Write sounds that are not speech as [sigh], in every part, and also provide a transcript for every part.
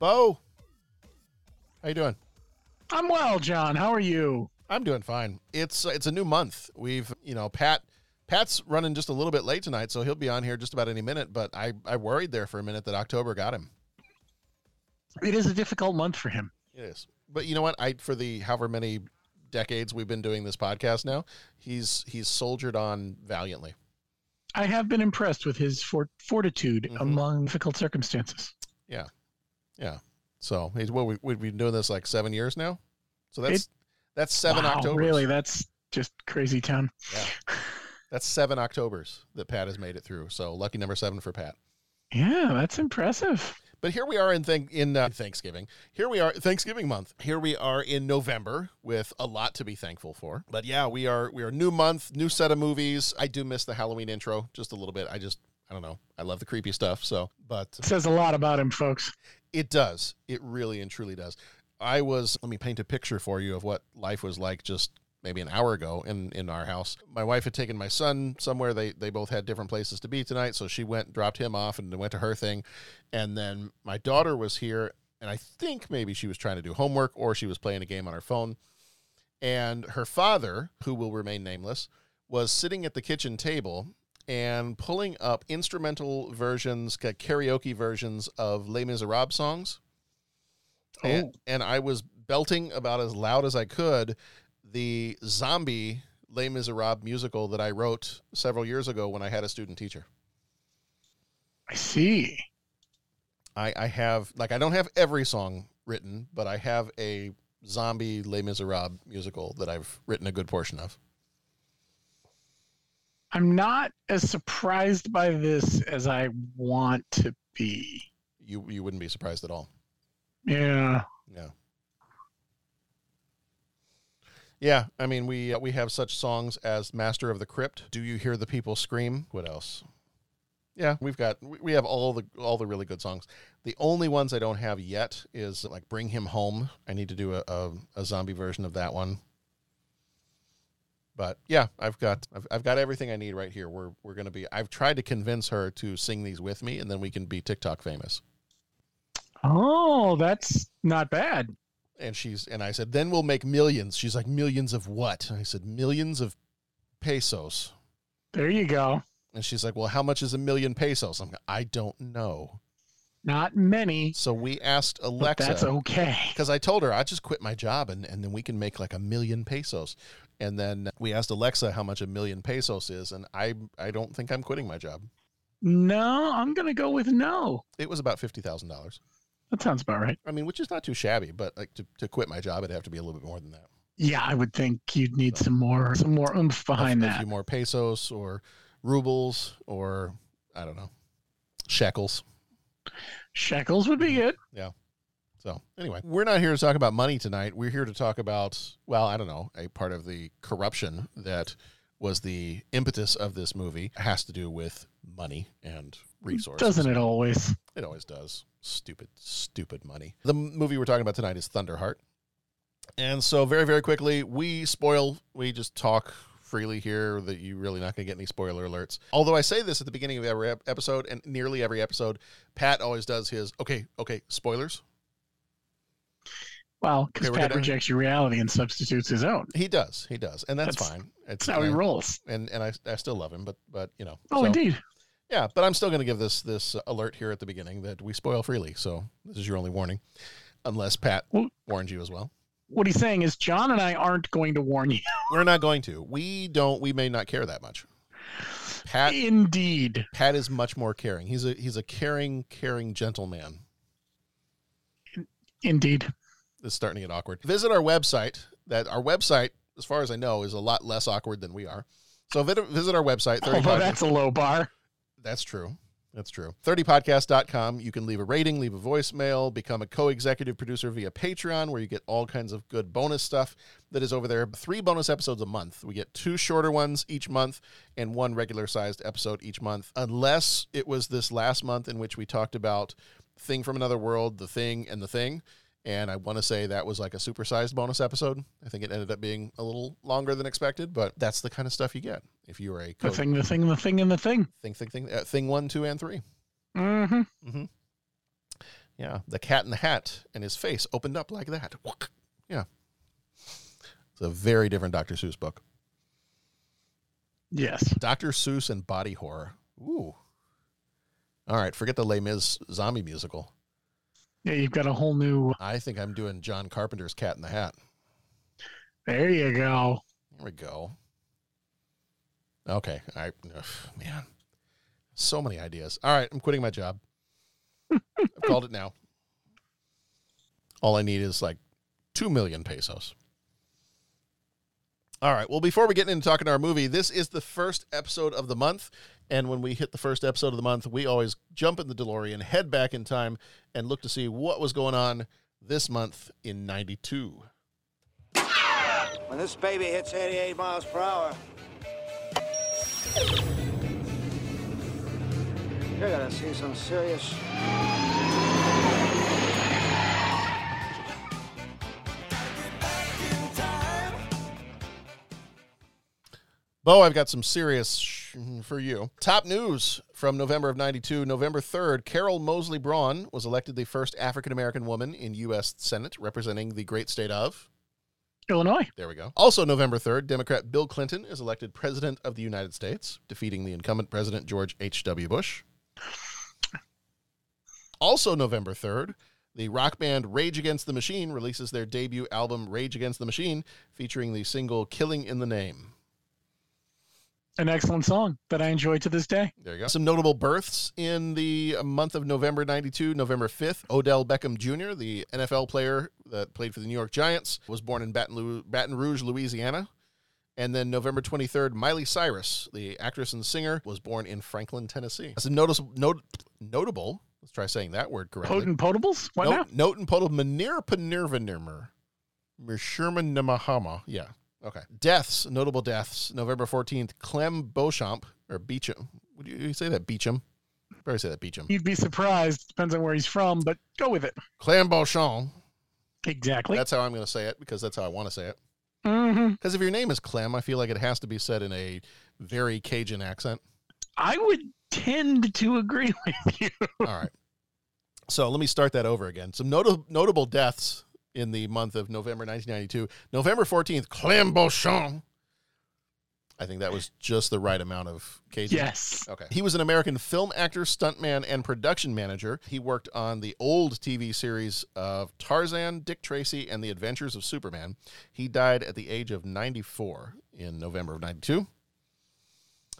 Bo, how you doing? I'm well, John. How are you? I'm doing fine. It's uh, it's a new month. We've you know Pat Pat's running just a little bit late tonight, so he'll be on here just about any minute. But I I worried there for a minute that October got him. It is a difficult month for him. It is, but you know what? I for the however many decades we've been doing this podcast now, he's he's soldiered on valiantly. I have been impressed with his fort- fortitude Mhm. among difficult circumstances. Yeah, yeah. So he's well, we, we've been doing this like seven years now. So that's that's seven wow, Octobers. Really, that's just crazy town. Yeah. [laughs] That's seven Octobers that Pat has made it through. So lucky number seven for Pat. Yeah, that's impressive. But here we are in thank in uh, Thanksgiving. Here we are Thanksgiving month. Here we are in November with a lot to be thankful for. But yeah, we are we are new month, new set of movies. I do miss the Halloween intro just a little bit. I just I don't know. I love the creepy stuff. So, but It says a lot about him, folks. It does. It really and truly does. I was let me paint a picture for you of what life was like just maybe an hour ago in in our house. My wife had taken my son somewhere. They they both had different places to be tonight, so she went dropped him off and went to her thing. And then my daughter was here and I think maybe she was trying to do homework or she was playing a game on her phone. And her father, who will remain nameless, was sitting at the kitchen table and pulling up instrumental versions, karaoke versions of Les Miserables songs. And, oh. and I was belting about as loud as I could the zombie Les Miserables musical that I wrote several years ago when I had a student teacher. I see. I, I have like I don't have every song written, but I have a zombie Les Miserables musical that I've written a good portion of. I'm not as surprised by this as I want to be. You you wouldn't be surprised at all. Yeah. Yeah. Yeah, I mean we uh, we have such songs as Master of the Crypt, Do You Hear the People Scream? What else? Yeah, we've got we have all the all the really good songs. The only ones I don't have yet is like Bring Him Home. I need to do a, a, a zombie version of that one. But yeah, I've got I've, I've got everything I need right here. We're we're gonna be. I've tried to convince her to sing these with me, and then we can be TikTok famous. Oh, that's not bad. and she's and I said, then we'll make millions. She's like, millions of what? And I said, millions of pesos. There you go. And she's like, well, how much is a million pesos? I'm like, I don't know. Not many. So we asked Alexa that's okay. [laughs] because I told her I just quit my job and, and then we can make like a million pesos. And then we asked Alexa how much a million pesos is, and I I don't think I'm quitting my job. No, I'm gonna go with no. It was about fifty thousand dollars. That sounds about right. I mean, which is not too shabby, but like to, to quit my job, it'd have to be a little bit more than that. Yeah, I would think you'd need some more some more oomph behind a, a that. few more pesos or rubles or I don't know shekels. Shekels would be mm-hmm. good. Yeah. So anyway, we're not here to talk about money tonight. We're here to talk about well, I don't know, a part of the corruption that was the impetus of this movie has to do with money and resources. Doesn't it always? It always does. Stupid, stupid money. The movie we're talking about tonight is Thunderheart. And so, very, very quickly, we spoil, we just talk freely here that you're really not going to get any spoiler alerts. Although I say this at the beginning of every episode and nearly every episode, Pat always does his, okay, okay, spoilers. Well, because Pat rejects your reality and substitutes his own. He does, he does. And that's, That's- fine. It's That's how he I- rolls. And, and I, I still love him, but, but, you know. Oh, so- indeed. Yeah, but I'm still going to give this this alert here at the beginning that we spoil freely. So this is your only warning, unless Pat Well- warns you as well. What he's saying is John and I aren't going to warn you. [laughs] We're not going to. We don't. We may not care that much. Pat Indeed. Pat is much more caring. He's a he's a caring, caring gentleman. Indeed. It's starting to get awkward. Visit our website. That our website, as far as I know, is a lot less awkward than we are. So visit our website. 30 Although that's a low bar. That's true. That's true. 30podcast.com. You can leave a rating, leave a voicemail, become a co executive producer via Patreon, where you get all kinds of good bonus stuff that is over there. Three bonus episodes a month. We get two shorter ones each month and one regular sized episode each month, unless it was this last month in which we talked about Thing from Another World, The Thing, and The Thing. And I want to say that was like a supersized bonus episode. I think it ended up being a little longer than expected, but that's the kind of stuff you get if you are a co The thing, the thing, the thing, and the thing. thing, thing, thing, uh, thing one, two, and three. Mm-hmm. Yeah, the cat in the hat and his face opened up like that. Yeah. It's a very different Dr. Seuss book. Yes. Dr. Seuss and body horror. Ooh. All right, forget the Les Mis zombie musical. Yeah, you've got a whole new. Uh, I think I'm doing John Carpenter's Cat in the Hat. There you go. There we go. Okay. I ugh, man. So many ideas. All right, I'm quitting my job. [laughs] I've called it now. All I need is like 2 million pesos. All right. Well, before we get into talking to our movie, this is the first episode of the month. And when we hit the first episode of the month, we always jump in the DeLorean, head back in time, and look to see what was going on this month in 92. When this baby hits 88 miles per hour, you're gonna see some serious. Bo, I've got some serious for you. Top news from November of 92. November 3rd, Carol Moseley Braun was elected the first African American woman in U.S. Senate representing the great state of. Illinois. There we go. Also, November 3rd, Democrat Bill Clinton is elected President of the United States, defeating the incumbent President George H.W. Bush. Also, November 3rd, the rock band Rage Against the Machine releases their debut album Rage Against the Machine, featuring the single Killing in the Name. An excellent song that I enjoy to this day. There you go. Some notable births in the month of November 92. November 5th, Odell Beckham Jr., the NFL player that played for the New York Giants, was born in Baton, Baton Rouge, Louisiana. And then November 23rd, Miley Cyrus, the actress and singer, was born in Franklin, Tennessee. That's a noticeable, not, notable, let's try saying that word correctly. Potent potables? What note, now? note and potable, Manir Panirvanirmer. Sherman Namahama. Yeah. Okay. Deaths, notable deaths. November 14th, Clem Beauchamp, or Beecham. Would you, you say that Beecham? Better say that Beecham. You'd be surprised. Depends on where he's from, but go with it. Clem Beauchamp. Exactly. That's how I'm going to say it because that's how I want to say it. Mm-hmm. Because if your name is Clem, I feel like it has to be said in a very Cajun accent. I would tend to agree [laughs] with you. All right. So let me start that over again. Some notable notable deaths in the month of November 1992. November 14th, Clem Beauchamp. I think that was just the right amount of Cajun. Yes. Okay. He was an American film actor, stuntman, and production manager. He worked on the old TV series of Tarzan, Dick Tracy, and the Adventures of Superman. He died at the age of 94 in November of 92.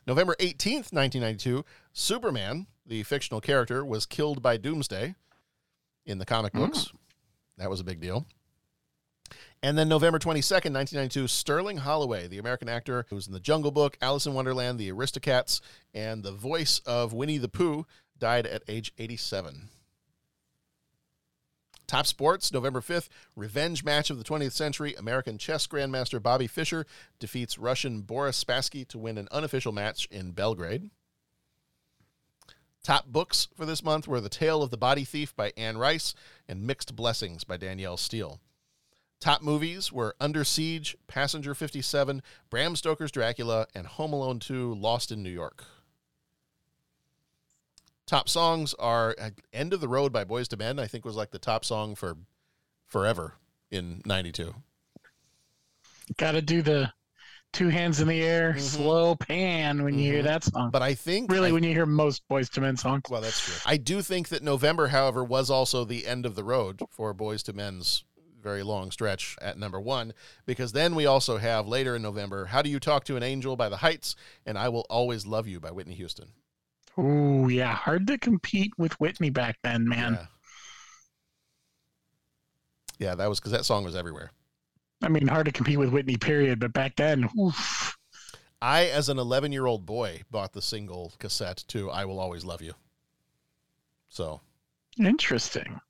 November 18th, 1992, Superman, the fictional character, was killed by Doomsday in the comic hmm. books. That was a big deal. And then November 22nd, 1992, Sterling Holloway, the American actor who was in The Jungle Book, Alice in Wonderland, The Aristocats, and the voice of Winnie the Pooh, died at age 87. Top sports, November 5th, revenge match of the 20th century. American chess grandmaster Bobby Fischer defeats Russian Boris Spassky to win an unofficial match in Belgrade. Top books for this month were The Tale of the Body Thief by Anne Rice and Mixed Blessings by Danielle Steel. Top movies were Under Siege, Passenger 57, Bram Stoker's Dracula, and Home Alone 2 Lost in New York. Top songs are uh, End of the Road by Boyz II Men, I think was like the top song for forever in 92. Got to do the two hands in the air, slow pan when you hear Mhm. that song. But I think really, I- when you hear most Boyz II Men songs. Well, that's true. I do think that November, however, was also the end of the road for Boyz II Men's very long stretch at number one, because then we also have later in November, How Do You Talk to an Angel by the Heights and I Will Always Love You by Whitney Houston. Ooh, yeah, hard to compete with Whitney back then, man. Yeah. Yeah, that was because that song was everywhere. I mean, hard to compete with Whitney, period. But back then, oof. I, as an 11 year old boy, bought the single cassette to I Will Always Love You. So, Interesting.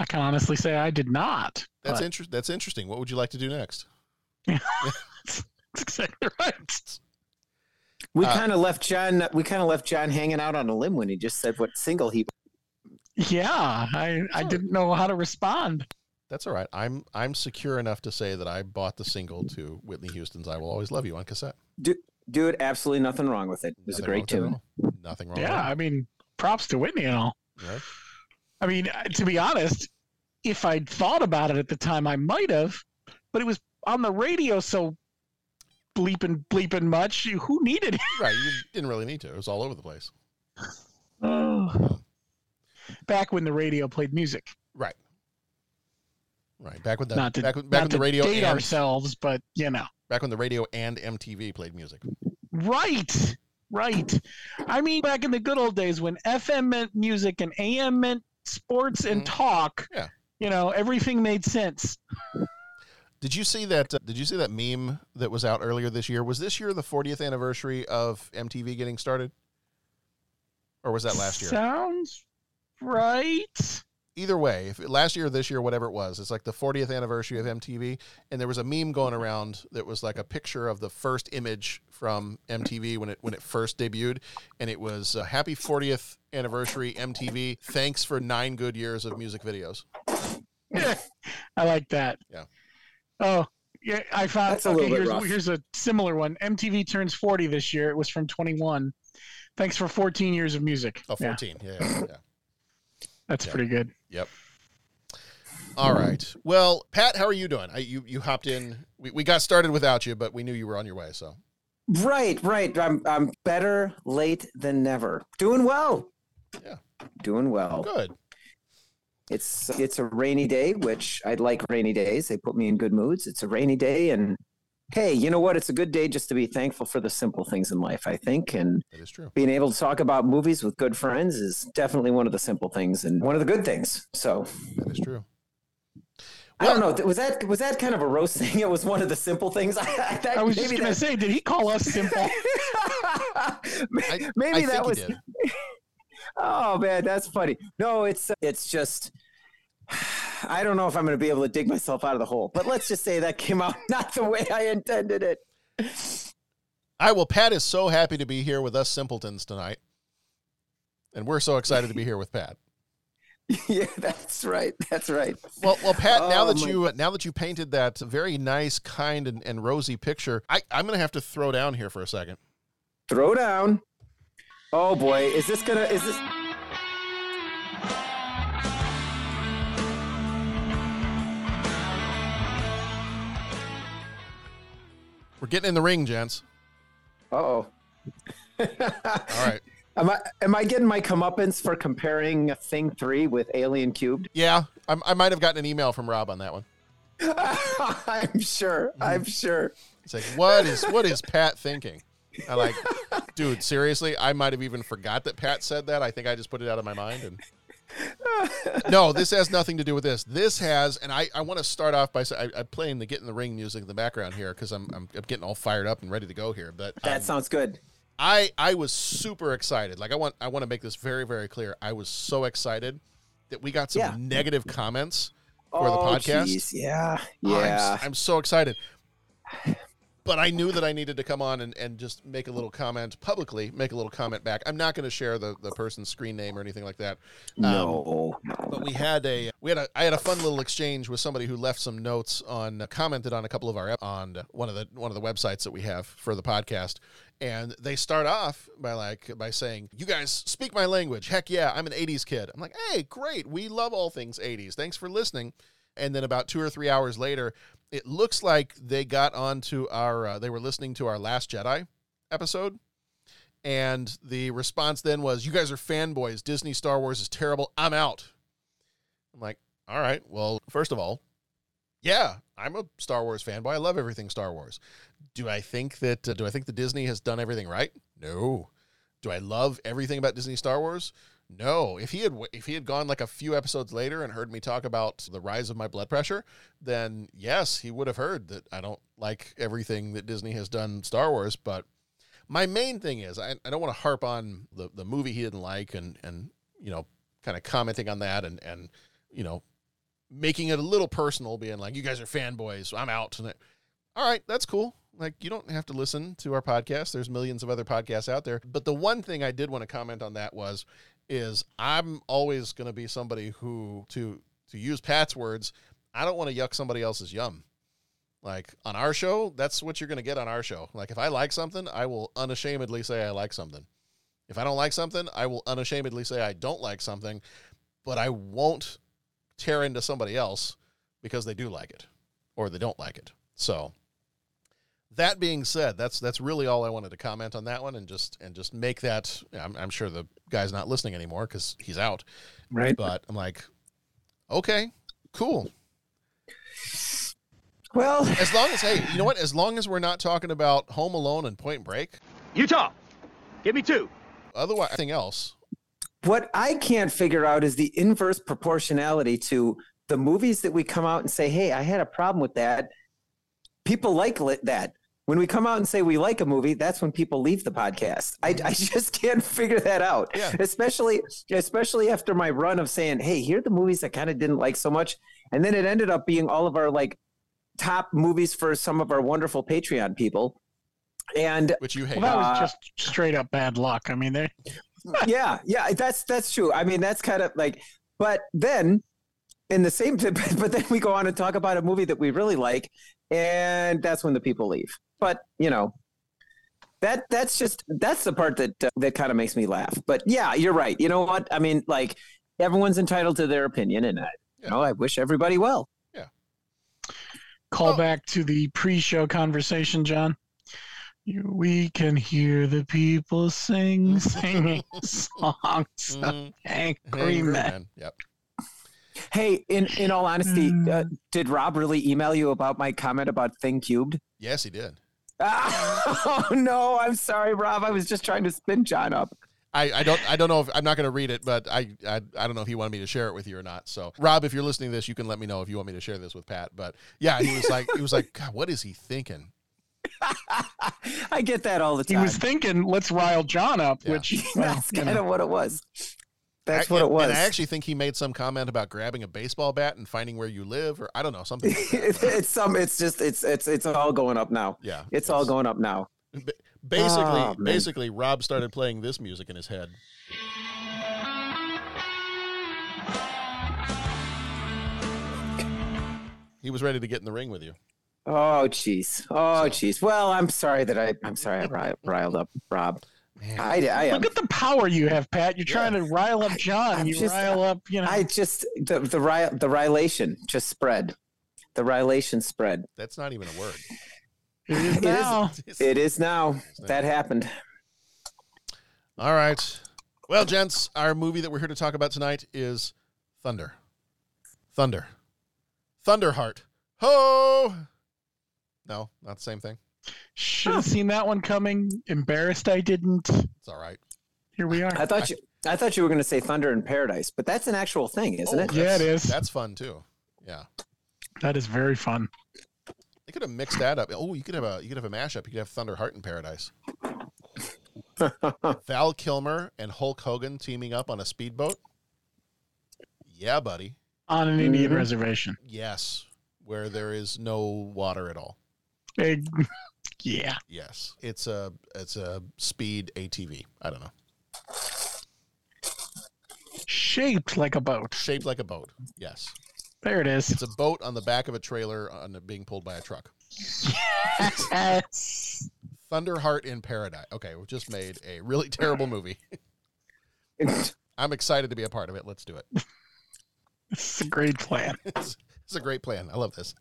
I can honestly say I did not. that's, but inter- that's interesting. What would you like to do next? [laughs] [laughs] that's exactly right. We Uh, kind of left John. We kind of left John hanging out on a limb when he just said what single he. Yeah, I, I didn't know how to respond. That's all right. I'm I'm secure enough to say that I bought the single to Whitney Houston's "I Will Always Love You" on cassette. Dude, absolutely nothing wrong with it. It was a great wrong tune. it at all. Nothing wrong. Yeah, I mean, props to Whitney and all. with I mean, uh, to be honest, if I'd thought about it at the time, I might have, but it was on the radio so bleeping bleeping much. Who needed it? Right. You didn't really need to. It was all over the place. Oh. [sighs] Back when the radio played music, Right. Right. Back when the not to back, when- back not when the radio date and, ourselves, but you know, back when the radio and MTV played music. right, right. I mean, back in the good old days when FM meant music and AM meant sports and Mhm. talk. Yeah. You know, everything made sense. Did you see that? Uh, did you see that meme that was out earlier this year? Was this year the 40th anniversary of MTV getting started, or was that last year? Sounds right. Either way, if last year this year, whatever it was, it's like the 40th anniversary of MTV, and there was a meme going around that was like a picture of the first image from MTV when it when it first debuted, and it was uh, "Happy 40th anniversary MTV! Thanks for nine good years of music videos." [laughs] I like that. Yeah. Oh, yeah. I found. That's okay, little here's rough. here's a similar one. MTV turns 40 this year. It was from 21. Thanks for 14 years of music. Oh, Yeah, 14. Yeah, yeah, yeah. That's Yeah. pretty good. Yep. All right. Well, Pat, how are you doing? I, you you hopped in. We, we got started without you, but we knew you were on your way. So Right, right. I'm I'm better late than never. Doing well. Yeah. Doing well. good. It's it's a rainy day, which I like rainy days. They put me in good moods. It's a rainy day and hey, you know what? It's a good day just to be thankful for the simple things in life, I think. And That is true. being able to talk about movies with good friends is definitely one of the simple things and one of the good things. So That is true. I don't know. Was that was that kind of a roast thing? [laughs] It was one of the simple things. [laughs] I, that, I was just gonna that- say, did he call us simple? [laughs] I, maybe I that think was. he did. Oh man, that's funny. No, it's it's just. I don't know if I'm going to be able to dig myself out of the hole, but let's just say that came out [laughs] not the way I intended it. I well, Pat is so happy to be here with us simpletons tonight, and we're so excited to be here with Pat. [laughs] [laughs] yeah, that's right. That's right. Well, well, Pat. now Oh, that my- you now that you painted that very nice, kind, and, and rosy picture, I, I'm going to have to throw down here for a second. Throw down. Oh boy, is this gonna? Is this? We're getting in the ring, gents. Oh. [laughs] All right. Am I am I getting my comeuppance for comparing Thing Three with Alien Cubed? Yeah, I'm, I might have gotten an email from Rob on that one. [laughs] I'm sure. Mm-hmm. I'm sure. It's like, what is what is Pat thinking? I like, dude, seriously, I might have even forgot that Pat said that. I think I just put it out of my mind. And no, this has nothing to do with this. This has, and I, I want to start off by saying I, I'm playing the "Get in the Ring" music in the background here because I'm, I'm I'm getting all fired up and ready to go here. But That um, sounds good. I I was super excited. Like I want I want to make this very very clear. I was so excited that we got some Yeah. negative comments for the Oh, podcast. geez, Yeah. Oh, I'm Yeah. I'm, so excited. But I knew that I needed to come on and, and just make a little comment publicly, make a little comment back. I'm not going to share the, the person's screen name or anything like that. Um, no. but we had a we had a I had a fun little exchange with somebody who left some notes on commented on a couple of our on one of the one of the websites that we have for the podcast and they start off by like by saying you guys speak my language heck yeah I'm an 80s kid I'm like hey great we love all things 80s thanks for listening and then about 2 or 3 hours later it looks like they got onto our uh, they were listening to our last jedi episode and the response then was you guys are fanboys. Disney star wars is terrible. I'm out. I'm like all right well first of all yeah i'm a star wars fanboy. I love everything star wars. Do i think that uh, do i think that disney has done everything right? No. Do i love everything about disney star wars no, if he had if he had gone like a few episodes later and heard me talk about the rise of my blood pressure, then yes, he would have heard that I don't like everything that Disney has done Star Wars. But my main thing is I, I don't want to harp on the, the movie he didn't like and and you know kind of commenting on that and and you know making it a little personal, being like you guys are fanboys, so I'm out. And all right, that's cool. Like you don't have to listen to our podcast. There's millions of other podcasts out there. But the one thing I did want to comment on that was is I'm always going to be somebody who to to use Pat's words, I don't want to yuck somebody else's yum. Like on our show, that's what you're going to get on our show. Like if I like something, I will unashamedly say I like something. If I don't like something, I will unashamedly say I don't like something, but I won't tear into somebody else because they do like it or they don't like it. So that being said, that's that's really all I wanted to comment on that one, and just and just make that. I'm, I'm sure the guy's not listening anymore because he's out. Right. But I'm like, okay, cool. Well, as long as hey, you know what? As long as we're not talking about Home Alone and Point Break, Utah, give me two. Otherwise, anything else. What I can't figure out is the inverse proportionality to the movies that we come out and say, "Hey, I had a problem with that." People like that when we come out and say we like a movie, that's when people leave the podcast. I, I [laughs] just can't figure that out. Yeah. Especially especially after my run of saying, "Hey, here are the movies I kind of didn't like so much," and then it ended up being all of our like top movies for some of our wonderful Patreon people. And which you hate. Well, that was Uh, just straight up bad luck. I mean, they [laughs] yeah, yeah, that's that's true. I mean, that's kind of like, but then in the same, [laughs] but then we go on and talk about a movie that we really like, and that's when the people leave. But you know, that that's just that's the part that uh, that kind of makes me laugh. But yeah, you're right. You know what? I mean, like everyone's entitled to their opinion, and I, you know, I wish everybody well. Yeah. Call back to the pre-show conversation, John. We can hear the people sing, [laughs] singing songs of angry Angry men. Man. Yep. Hey, in in all honesty, Mm. uh, did Rob really email you about my comment about thing cubed? Yes, he did. [laughs] Oh no, I'm sorry, Rob. I was just trying to spin John up. I, I don't I don't know if I'm not going to read it, but I, I I don't know if he wanted me to share it with you or not. So Rob, if you're listening to this, you can let me know if you want me to share this with Pat. But yeah, he was like he was like, God, what is he thinking? [laughs] I get that all the time. He was thinking, "Let's rile John up," Yeah. which [laughs] well, That's you kind know. of what it was. That's I- what it was. And I actually think he made some comment about grabbing a baseball bat and finding where you live, or I don't know something. Like [laughs] it's some. It's just. It's. It's. It's all going up now. Yeah, It's all going up now. Basically, Oh, basically, Rob started playing this music in his head. He was ready to get in the ring with you. Oh jeez. Oh jeez. Well, I'm sorry that I. I'm sorry I riled up Rob. I. I am. Look at the power you have, Pat. You're trying to rile up John. I'm you just- rile up, you know. I just the the ri- the rilation just spread. The rilation spread. That's not even a word. it is now. [laughs] It is now. That happened. All right. Well, gents, our movie that we're here to talk about tonight is Thunder. Thunder. Thunderheart. Ho! No, not the same thing. Should have seen that one coming. Embarrassed I didn't. It's all right. Here we are. I thought you. I thought you were going to say Thunder in Paradise, but that's an actual thing, isn't Oh, it? Yeah, it is. that's- fun too. Yeah. That is very fun. They could have mixed that up. Oh, you could have a you could have a mashup. You could have Thunderheart in Paradise. [laughs] Val Kilmer and Hulk Hogan teaming up on a speedboat. Yeah, buddy. On an Indian Mhm. reservation. Yes, where there is no water at all. Big, [laughs] yeah. Yes, it's a it's a speed ATV. I don't know, Shaped like a boat. shaped like a boat. Yes, There it is. it's a boat on the back of a trailer on being pulled by a truck. Yes. [laughs] Thunderheart in Paradise. Okay, we just made a really terrible movie. [laughs] I'm excited to be a part of it. Let's do it. It's a great plan. [laughs] It's, it's a great plan. I love this.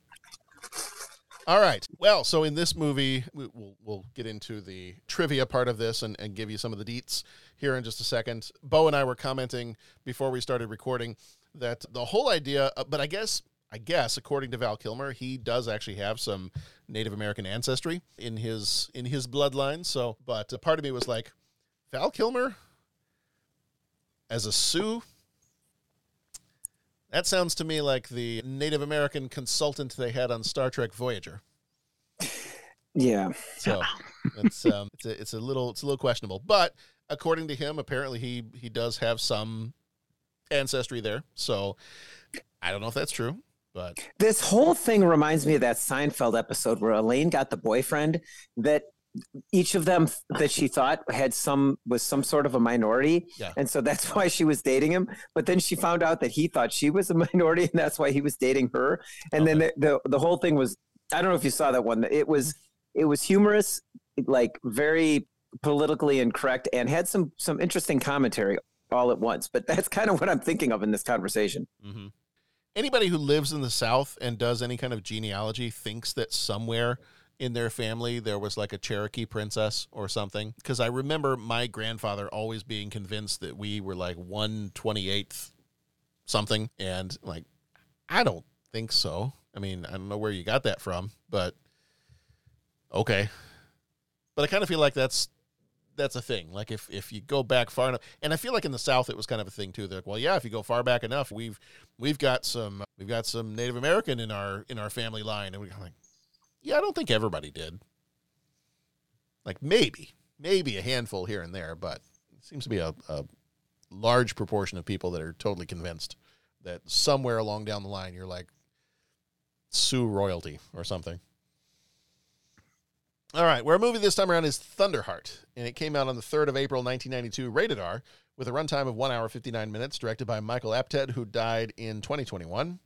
All right. Well, so in this movie, we- we'll, we'll get into the trivia part of this and, and give you some of the deets here in just a second. Bo and I were commenting before we started recording that the whole idea, uh, but I guess, I guess, according to Val Kilmer, he does actually have some Native American ancestry in his in his bloodline. So, but a part of me was like, Val Kilmer as a Sioux. That sounds to me like the Native American consultant they had on Star Trek Voyager. Yeah. So it's um it's a, it's a little it's a little questionable. But according to him, apparently he he does have some ancestry there. So I don't know if that's true, but This whole thing reminds me of that Seinfeld episode where Elaine got the boyfriend that each of them that she thought had some was some sort of a minority. Yeah. and so that's [laughs] why she was dating him. But then she found out that he thought she was a minority and that's why he was dating her. And then the, the the whole thing was i don't know if you saw that one it was it was humorous like very politically incorrect and had some some interesting commentary all at once. But that's kind of what i'm thinking of in this conversation. Mm-hmm. anybody who lives in the South and does any kind of genealogy thinks that somewhere in their family there was like a Cherokee princess or something. Because I remember my grandfather always being convinced that we were like one twenty eighth something, and like I don't think so. I mean, I don't know where you got that from, but okay. But I kind of feel like that's that's a thing. Like if if you go back far enough, and I feel like in the South it was kind of a thing too. They're like, well, yeah, if you go far back enough, we've we've got some we've got some Native American in our in our family line, and we're like, yeah, I don't think everybody did. Like maybe maybe a handful here and there, but it seems to be a, a large proportion of people that are totally convinced that somewhere along down the line you're like Sioux royalty or something. All right, where our movie this time around is Thunderheart, and it came out on the 3rd of April, 1992, rated R, with a runtime of 1 hour 59 minutes, directed by Michael Apted, who died in 2021.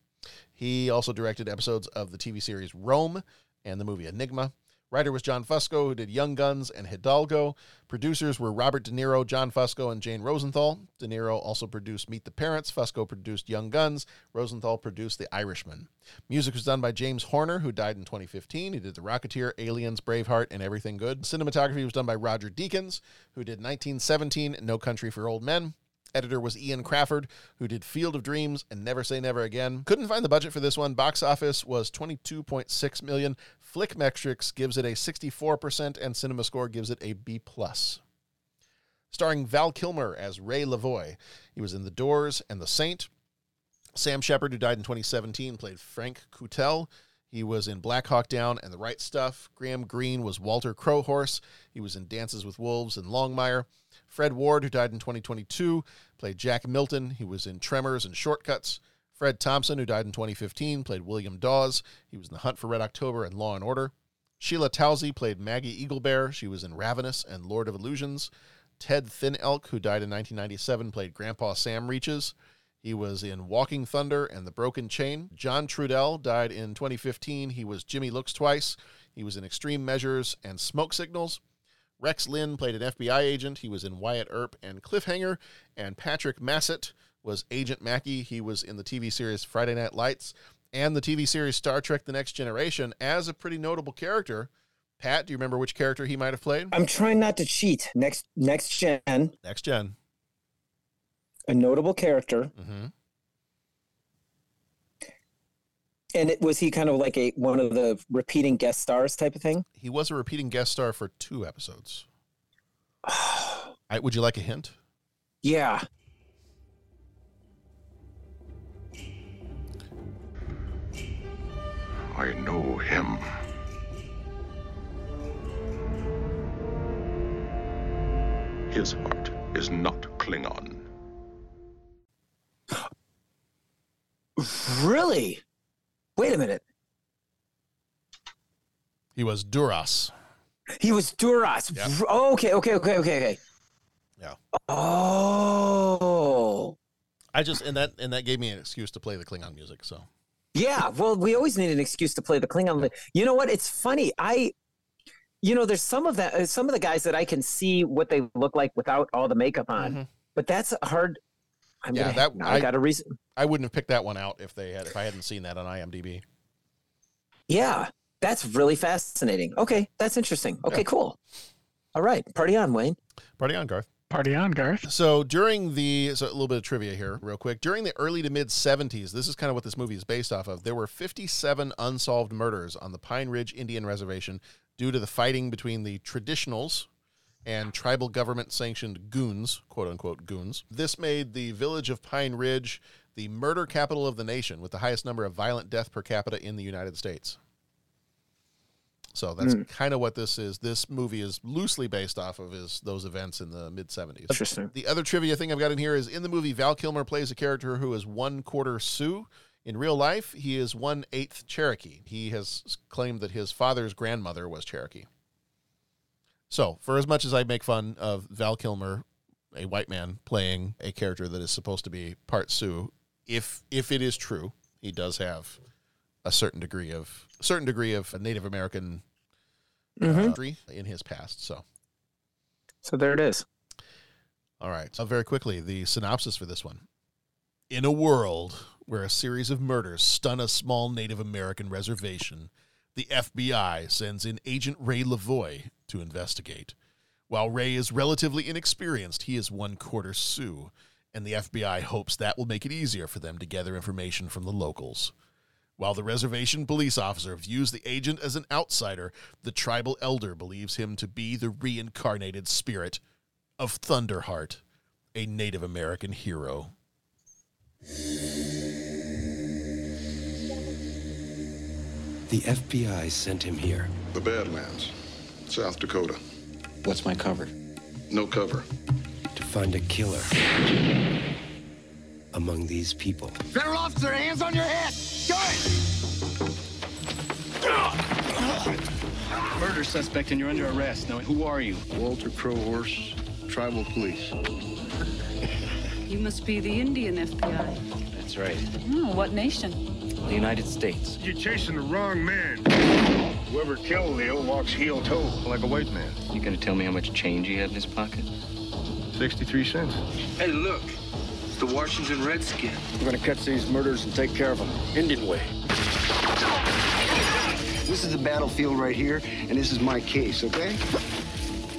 He also directed episodes of the TV series Rome and the movie Enigma. Writer was John Fusco, who did Young Guns and Hidalgo. Producers were Robert De Niro, John Fusco, and Jane Rosenthal. De Niro also produced Meet the Parents. Fusco produced Young Guns. Rosenthal produced The Irishman. Music was done by James Horner, who died in 2015. He did The Rocketeer, Aliens, Braveheart, and Everything Good. Cinematography was done by Roger Deakins, who did 1917, No Country for Old Men. Editor was Ian Crafford, who did Field of Dreams and Never Say Never Again. Couldn't find the budget for this one. Box office was 22.6 million. Flickmetrics gives it a 64% and CinemaScore gives it a B+. Starring Val Kilmer as Ray Lavoie. He was in The Doors and The Saint. Sam Shepard, who died in 2017, played Frank Coutelle. He was in Black Hawk Down and The Right Stuff. Graham Greene was Walter Crowhorse. He was in Dances with Wolves and Longmire. Fred Ward, who died in 2022, played Jack Milton. He was in Tremors and Shortcuts. Fred Thompson, who died in 2015, played William Dawes. He was in The Hunt for Red October and Law and Order. Sheila Tousey played Maggie Eaglebear. She was in Ravenous and Lord of Illusions. Ted Thin Elk, who died in 1997, played Grandpa Sam Reaches. He was in Walking Thunder and The Broken Chain. John Trudell died in 2015. He was Jimmy Looks Twice. He was in Extreme Measures and Smoke Signals. Rex Linn played an FBI agent. He was in Wyatt Earp and Cliffhanger. And Patrick Massett was Agent Mackey. He was in the TV series Friday Night Lights and the TV series Star Trek The Next Generation as a pretty notable character. Pat, do you remember which character he might have played? i'm trying not to cheat next next gen Next Gen. a notable character Mm-hmm. and it was he kind of like a one of the repeating guest stars type of thing He was a repeating guest star for two episodes. [sighs] I, would you like a hint? yeah I know him. His heart is not Klingon. really wait a minute He was Duras. he was duras Yep. oh, okay okay okay okay okay Yeah. oh I just and that and that gave me an excuse to play the Klingon music. So Yeah, well, we always need an excuse to play the Klingon. You know what? It's funny. I, you know, there's some of that. uh, Some of the guys that I can see what they look like without all the makeup on, Mhm. but that's hard. I'm Yeah, gonna, that- now I, I- got a reason. I wouldn't have picked that one out if they had if I hadn't seen that on IMDb. Yeah, That's really fascinating. Okay, that's interesting. Okay, cool. All right, party on, Wayne. Party on, Garth. Party on, Garth. So during the so a little bit of trivia here, real quick. During the early to mid '70s, this is kind of what this movie is based off of. There were 57 unsolved murders on the Pine Ridge Indian Reservation due to the fighting between the traditionals and tribal government sanctioned goons, quote unquote goons. This made the village of Pine Ridge the murder capital of the nation with the highest number of violent death per capita in the United States. So that's Hmm. kind of what this is. This movie is loosely based off of is those events in the mid 70s. Interesting. The other trivia thing I've got in here is in the movie Val Kilmer plays a character who is one quarter Sioux. In real life, he is one eighth Cherokee. He has claimed that his father's grandmother was Cherokee. So, for as much as I make fun of Val Kilmer, a white man playing a character that is supposed to be part Sioux, if if it is true, he does have a certain degree of certain degree of a Native American history mm-hmm. in his past. So, So there it is. all right. So very quickly, the synopsis for this one. In a world where a series of murders stun a small Native American reservation, the FBI sends in Agent Ray Lavoie to investigate. While Ray is relatively inexperienced, he is one quarter Sioux, and the FBI hopes that will make it easier for them to gather information from the locals. While the reservation police officer views the agent as an outsider, the tribal elder believes him to be the reincarnated spirit of Thunderheart, a Native American hero. The FBI sent him here. The Badlands, South Dakota. What's my cover? No cover. To find a killer among these people. Federal officer, hands on your head. Go Murder suspect and you're under arrest. Now, who are you? Walter Crowhorse, Tribal Police. [laughs] You must be the Indian FBI. That's right. Oh, what nation? The United States. You're chasing the wrong man. Whoever killed Leo walks heel toe like a white man. You gonna tell me how much change he had in his pocket? 63 cents. Hey, look. It's the Washington Redskin. We're gonna catch these murders and take care of them. Indian way. This is the battlefield right here, and this is my case, okay?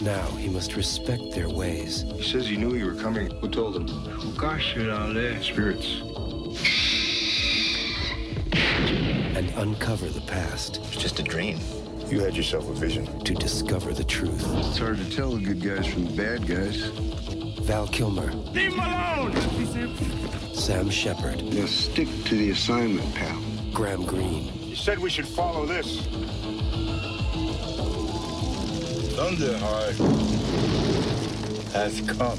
Now he must respect their ways. He says he knew you were coming. Who told him? Gosh, you're out there. Spirits. and uncover the past. It's just a dream. You had yourself a vision. To discover the truth. It's hard to tell the good guys from the bad guys. Val Kilmer, Leave him alone! Sam Shepard, Now stick to the assignment, pal. Graham Greene, You said we should follow this. Thunderheart has come.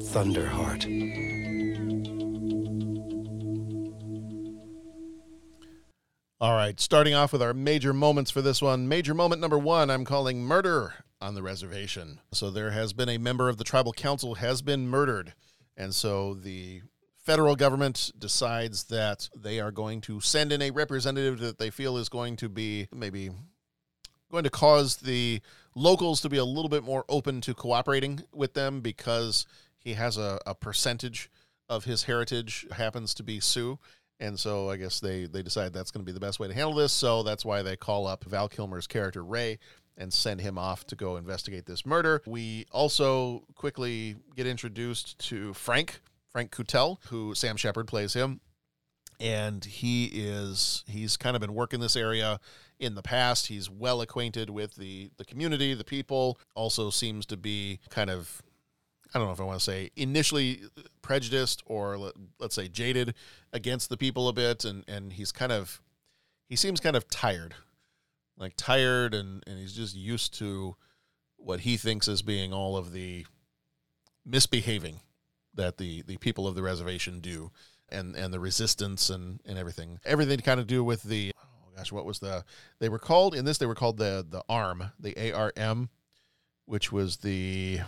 Thunderheart. All right, starting off with our major moments for this one. Major moment number one, I'm calling murder on the reservation. So there has been a member of the tribal council has been murdered, and so the federal government decides that they are going to send in a representative that they feel is going to be maybe going to cause the locals to be a little bit more open to cooperating with them because he has a, a percentage of his heritage happens to be Sioux. And so I guess they, they decide that's going to be the best way to handle this. So that's why they call up Val Kilmer's character, Ray, and send him off to go investigate this murder. We also quickly get introduced to Frank, Frank Coutelle, who Sam Shepard plays him. And he is, he's kind of been working this area in the past. He's well acquainted with the, the community, the people, also seems to be kind of I don't know if I want to say initially prejudiced or let, us say jaded against the people a bit, and and he's kind of he seems kind of tired, like tired, and and he's just used to what he thinks as being all of the misbehaving that the the people of the reservation do, and and the resistance and and everything, everything to kind of do with the oh gosh, what was the they were called in this they were called the the ARM, the ARM, which was the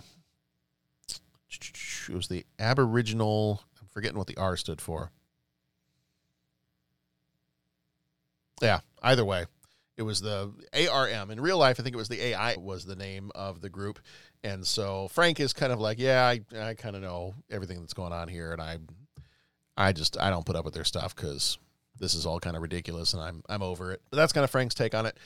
it was the Aboriginal. I'm forgetting what the R stood for. Yeah, either way, it was the ARM. In real life, I think it was the AI was the name of the group. And so Frank is kind of like, yeah, I, I kind of know everything that's going on here, and I, I just I don't put up with their stuff because this is all kind of ridiculous and I'm I'm over it. But that's kind of Frank's take on it.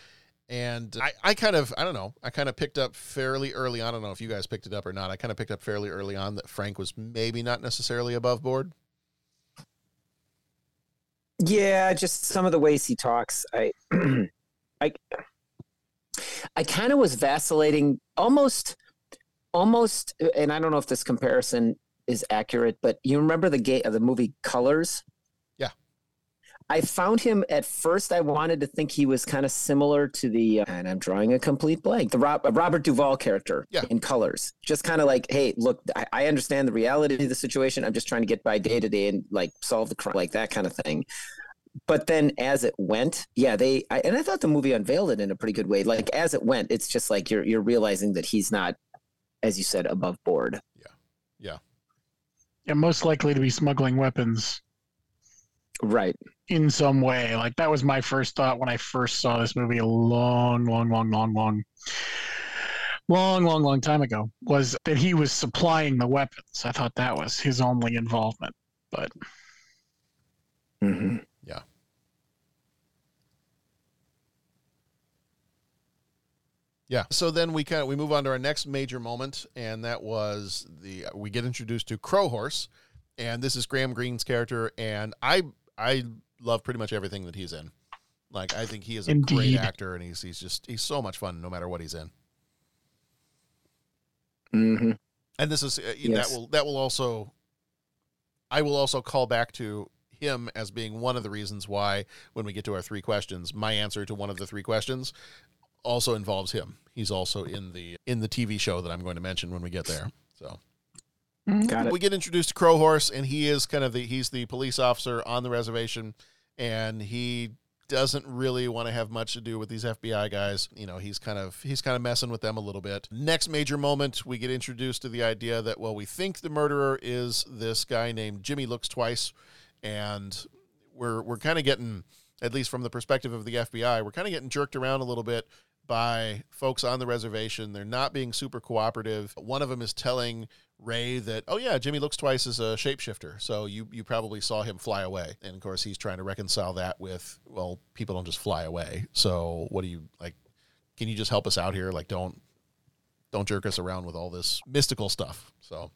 And I, I kind of I don't know I kind of picked up fairly early on. I don't know if you guys picked it up or not. I kind of picked up fairly early on that Frank was maybe not necessarily above board. Yeah, just some of the ways he talks. I [clears throat] I I kind of was vacillating almost almost and I don't know if this comparison is accurate, but you remember the gate of the movie Colors? Yeah. I found him at first I wanted to think he was kind of similar to the uh, and I'm drawing a complete blank. The Rob, Robert Duvall character yeah. in Colors. Just kind of like, hey, look, I, I understand the reality of the situation. I'm just trying to get by day to day and like solve the crime, like that kind of thing but then as it went yeah they I, and i thought the movie unveiled it in a pretty good way like as it went it's just like you're you're realizing that he's not as you said above board yeah yeah yeah most likely to be smuggling weapons right in some way. Like that was my first thought when I first saw this movie a long, long, long, long, long, long, long, long time ago. Was that he was supplying the weapons? I thought that was his only involvement, but mm-hmm. yeah. Yeah. So then we kind of we move on to our next major moment, and that was the we get introduced to Crow Horse, and this is Graham Greene's character, and I I love pretty much everything that he's in. Like I think he is a Indeed. great actor, and he's he's just he's so much fun no matter what he's in. Mm-hmm. And this is uh, Yes. that will that will also I will also call back to him as being one of the reasons why when we get to our three questions, my answer to one of the three questions also involves him. He's also in the in the TV show that I'm going to mention when we get there. So Mm-hmm. Got it. we get introduced to Crow Horse, and he is kind of the he's the police officer on the reservation, and he doesn't really want to have much to do with these FBI guys. You know, he's kind of he's kind of messing with them a little bit. Next major moment, we get introduced to the idea that well, we think the murderer is this guy named Jimmy Looks Twice, and we're we're kind of getting at least from the perspective of the FBI, we're kind of getting jerked around a little bit by folks on the reservation. They're not being super cooperative. One of them is telling Ray that, oh yeah, Jimmy looks twice as a shapeshifter, so you you probably saw him fly away. And of course, he's trying to reconcile that with, well, people don't just fly away. So what do you like? Can you just help us out here? Like, don't don't jerk us around with all this mystical stuff. So,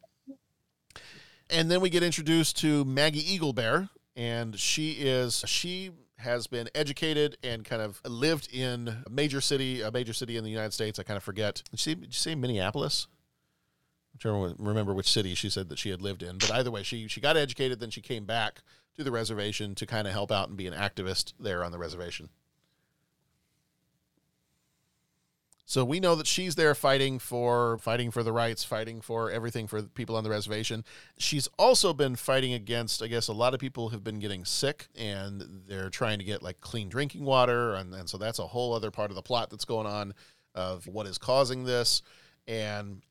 and then we get introduced to Maggie Eagle Bear, and she is she has been educated and kind of lived in a major city, a major city in the United States. I kind of forget. Did she, did you say Minneapolis? I'm trying to remember which city she said that she had lived in. But either way, she she got educated, then she came back to the reservation to kind of help out and be an activist there on the reservation. So we know that she's there fighting for fighting for the rights, fighting for everything for the people on the reservation. She's also been fighting against, I guess, a lot of people have been getting sick and they're trying to get like clean drinking water, and, and so that's a whole other part of the plot that's going on of what is causing this. And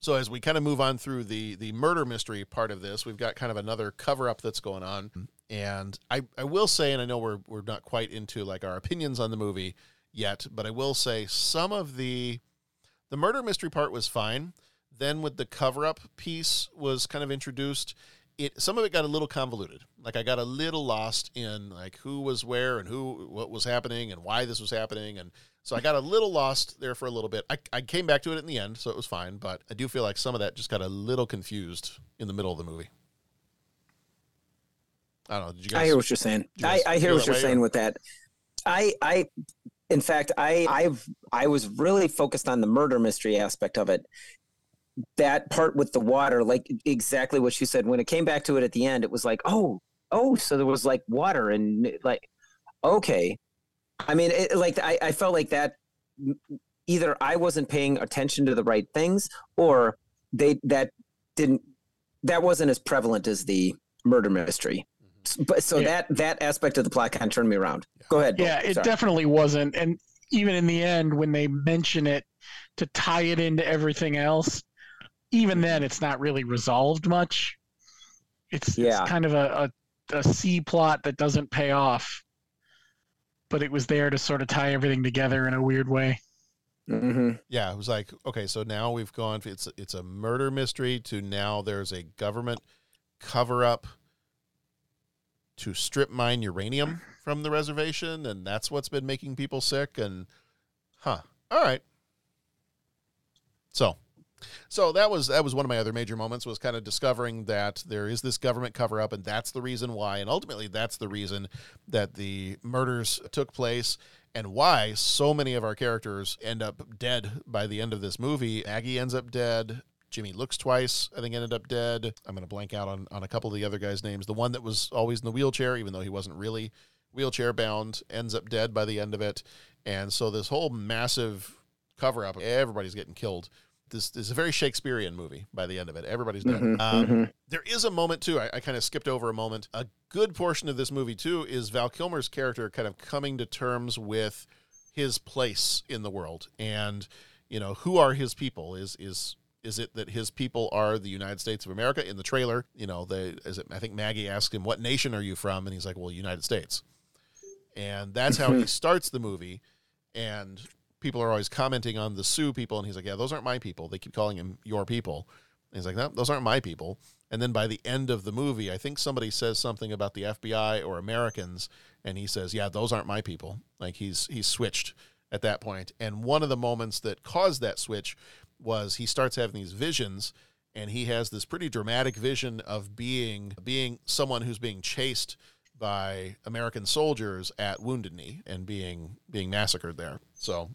so as we kind of move on through the the murder mystery part of this, we've got kind of another cover up that's going on. Mm. And I, I will say, and I know we're we're not quite into like our opinions on the movie yet, but I will say some of the the murder mystery part was fine. Then with the cover up piece was kind of introduced. It some of it got a little convoluted. Like I got a little lost in like who was where and who what was happening and why this was happening and so I got a little lost there for a little bit. I, I came back to it in the end, so it was fine, but I do feel like some of that just got a little confused in the middle of the movie. I don't know. Did you guys I hear what you're saying. I, I hear what you're saying or- with that. I I in fact I I've I was really focused on the murder mystery aspect of it. That part with the water, like exactly what you said. When it came back to it at the end, it was like, oh, oh, so there was like water and like, okay. I mean, it, like I, I felt like that. Mm, either I wasn't paying attention to the right things, or they that didn't that wasn't as prevalent as the murder mystery. But so that that aspect of the plot kind of turned me around. Go ahead. Bill. Yeah, it Sorry. definitely wasn't. And even in the end, when they mention it to tie it into everything else, even then, it's not really resolved much. It's, Yeah. it's kind of a, a, a C plot that doesn't pay off, but it was there to sort of tie everything together in a weird way. Mm-hmm. Yeah, it was like okay, so now we've gone. It's it's a murder mystery to now there's a government cover up to strip mine uranium from the reservation, and that's what's been making people sick. And huh, all right. So, so that was that was one of my other major moments was kind of discovering that there is this government cover up, and that's the reason why, and ultimately that's the reason that the murders took place. And why so many of our characters end up dead by the end of this movie. Aggie ends up dead. Jimmy looks twice, I think ended up dead. I'm going to blank out on, on a couple of the other guys' names. The one that was always in the wheelchair, even though he wasn't really wheelchair bound, ends up dead by the end of it. And so this whole massive cover up, everybody's getting killed. This, this is a very Shakespearean movie by the end of it. Everybody's dead. Mhm, Um, mhm. There is a moment, too. I, I kind of skipped over a moment. A good portion of this movie, too, is Val Kilmer's character kind of coming to terms with his place in the world and you know who are his people is is is it that his people are the United States of America? In the trailer you know they is it I think Maggie asked him what nation are you from? And he's like well United States. And that's how he [laughs] starts the movie. And people are always commenting on the Sioux people. And he's like yeah those aren't my people. They keep calling him your people. And he's like no those aren't my people. And then by the end of the movie I think somebody says something about the FBI or Americans. And he says yeah those aren't my people. Like he's he's switched at that point. And one of the moments that caused that switch was he starts having these visions and he has this pretty dramatic vision of being being someone who's being chased by American soldiers at Wounded Knee and being being massacred there. So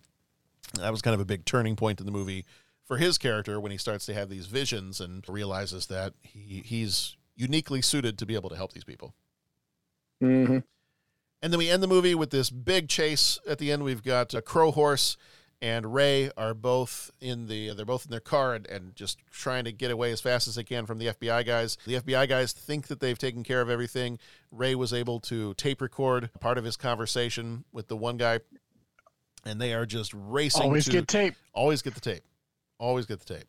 that was kind of a big turning point in the movie for his character when he starts to have these visions and realizes that he he's uniquely suited to be able to help these people. Mm-hmm. And then we end the movie with this big chase. At the end, we've got a Crow Horse and Ray are both in the they're both in their car and, and just trying to get away as fast as they can from the FBI guys. The FBI guys think that they've taken care of everything. Ray was able to tape record part of his conversation with the one guy, and they are just racing. Always to- get tape. Always get the tape. Always get the tape.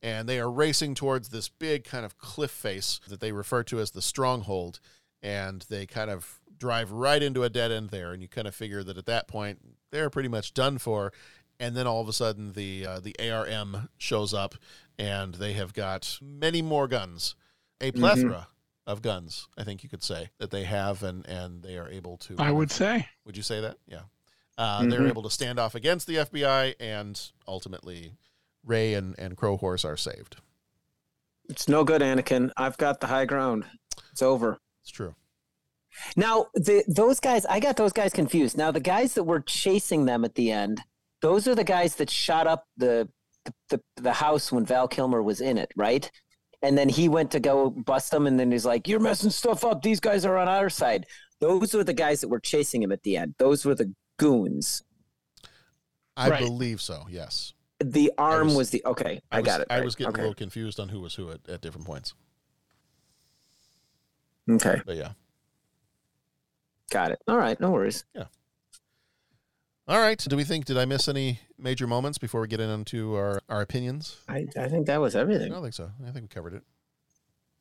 And they are racing towards this big kind of cliff face that they refer to as the stronghold. And they kind of drive right into a dead end there. And you kind of figure that at that point, they're pretty much done for. And then all of a sudden, the uh, the ARM shows up, and they have got many more guns, a plethora of guns. I think you could say that they have, and and they are able to. I would say. Would you say that? Yeah. Uh, They're Mhm. able to stand off against the FBI, and ultimately, Ray and, and Crow Horse are saved. It's no good, Anakin. I've got the high ground. It's over. It's true. Now, the those guys, I got those guys confused. Now, the guys that were chasing them at the end, those are the guys that shot up the the, the, the house when Val Kilmer was in it, right? And then he went to go bust them, and then he's like, "You're messing stuff up. These guys are on our side." Those were the guys that were chasing him at the end. Those were the goons. I Right. believe so. Yes. The arm was- was, the okay. I, was- got it. I right. was getting okay. a little confused on who was who at, at different points. Okay, But yeah. Got it. All right, no worries. Yeah. All right. Do we think, did I miss any major moments before we get into our, our opinions? I, I think that was everything. I don't think so. I think we covered it.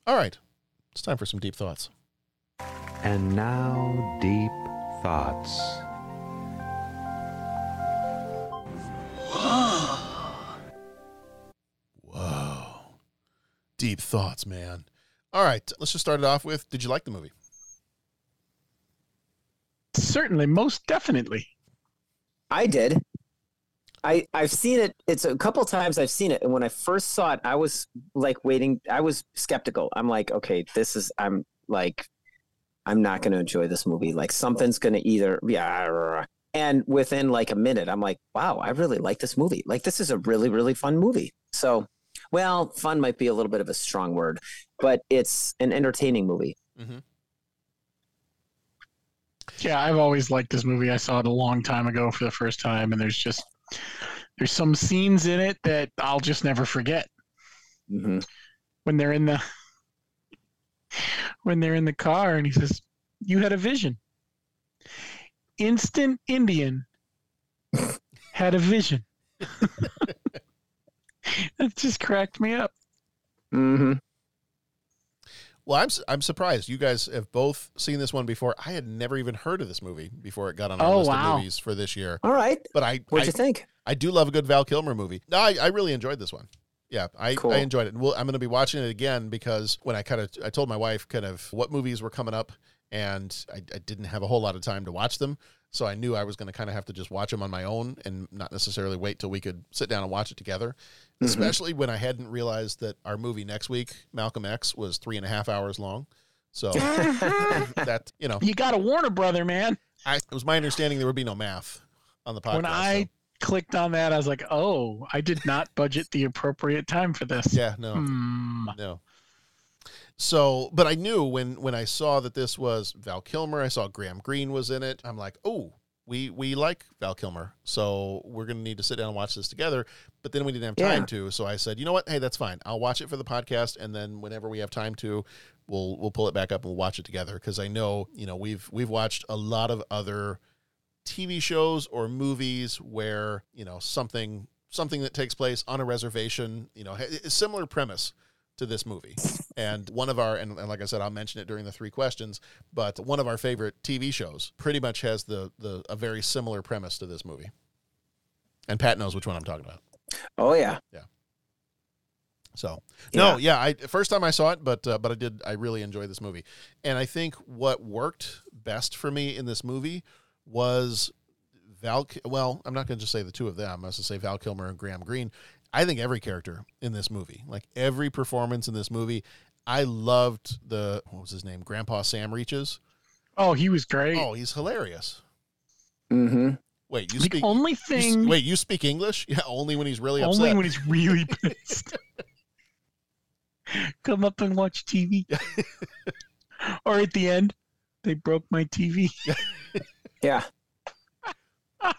All right. It's time for some deep thoughts. And now, deep thoughts. Whoa. Whoa. Deep thoughts, man. All right. Let's just start it off with Did you like the movie? Certainly, most definitely. I did. I I've seen it. It's a couple times I've seen it, and when I first saw it, I was like waiting. I was skeptical. I'm like, okay, this is. I'm like, I'm not going to enjoy this movie. Like something's going to either yeah. And within like a minute, I'm like, wow, I really like this movie. Like this is a really really fun movie. So, well, fun might be a little bit of a strong word, but it's an entertaining movie. Mm-hmm. Yeah, I've always liked this movie. I saw it a long time ago for the first time, and there's just there's some scenes in it that I'll just never forget. Mm-hmm. When they're in the when they're in the car, and he says, "You had a vision." Instant Indian [laughs] had a vision. [laughs] that just cracked me up. Mm-hmm. Well, I'm I'm surprised you guys have both seen this one before. I had never even heard of this movie before it got on our Oh, list wow. of movies for this year. All right. But I What'd I- you think? I do love a good Val Kilmer movie. No, I, I really enjoyed this one. Yeah, I, Cool. I enjoyed it. Well, I'm going to be watching it again because when I kind of I told my wife kind of what movies were coming up, and I, I didn't have a whole lot of time to watch them. So I knew I was going to kind of have to just watch them on my own and not necessarily wait till we could sit down and watch it together. Mhm. Especially when I hadn't realized that our movie next week, Malcolm X, was three and a half hours long. So [laughs] that you know, You got a Warner Brother, man. I, it was my understanding there would be no math on the podcast. when I clicked on that, I was like, "Oh, I did not budget the appropriate time for this." Yeah, no, Hmm. no. So, but I knew when when I saw that this was Val Kilmer, I saw Graham Greene was in it. I'm like, oh, we we like Val Kilmer, so we're gonna need to sit down and watch this together. But then we didn't have time Yeah. to, so I said, you know what? Hey, that's fine. I'll watch it for the podcast, and then whenever we have time to, we'll we'll pull it back up and we'll watch it together. Because I know, you know, we've we've watched a lot of other TV shows or movies where you know something something that takes place on a reservation, you know, a similar premise to this movie. And one of our and, and like I said, I'll mention it during the three questions, but one of our favorite TV shows pretty much has the the a very similar premise to this movie. And Pat knows which one I'm talking about. Oh yeah. Yeah. So no, yeah, I first time I saw it, but uh, but I did I really enjoyed this movie, and I think what worked best for me in this movie was Val. Well, I'm not going to just say the two of them. I was going to say Val Kilmer and Graham Greene. I think every character in this movie, like every performance in this movie, I loved the what was his name, Grandpa Sam Reaches. Oh, he was great. Oh, he's hilarious. Mm-hmm. Wait, you The speak only you thing- wait, you speak English? [laughs] Yeah, only when he's really upset. Only when he's really pissed. [laughs] Come up and watch TV. [laughs] or at the end, they broke my TV. Yeah. [laughs]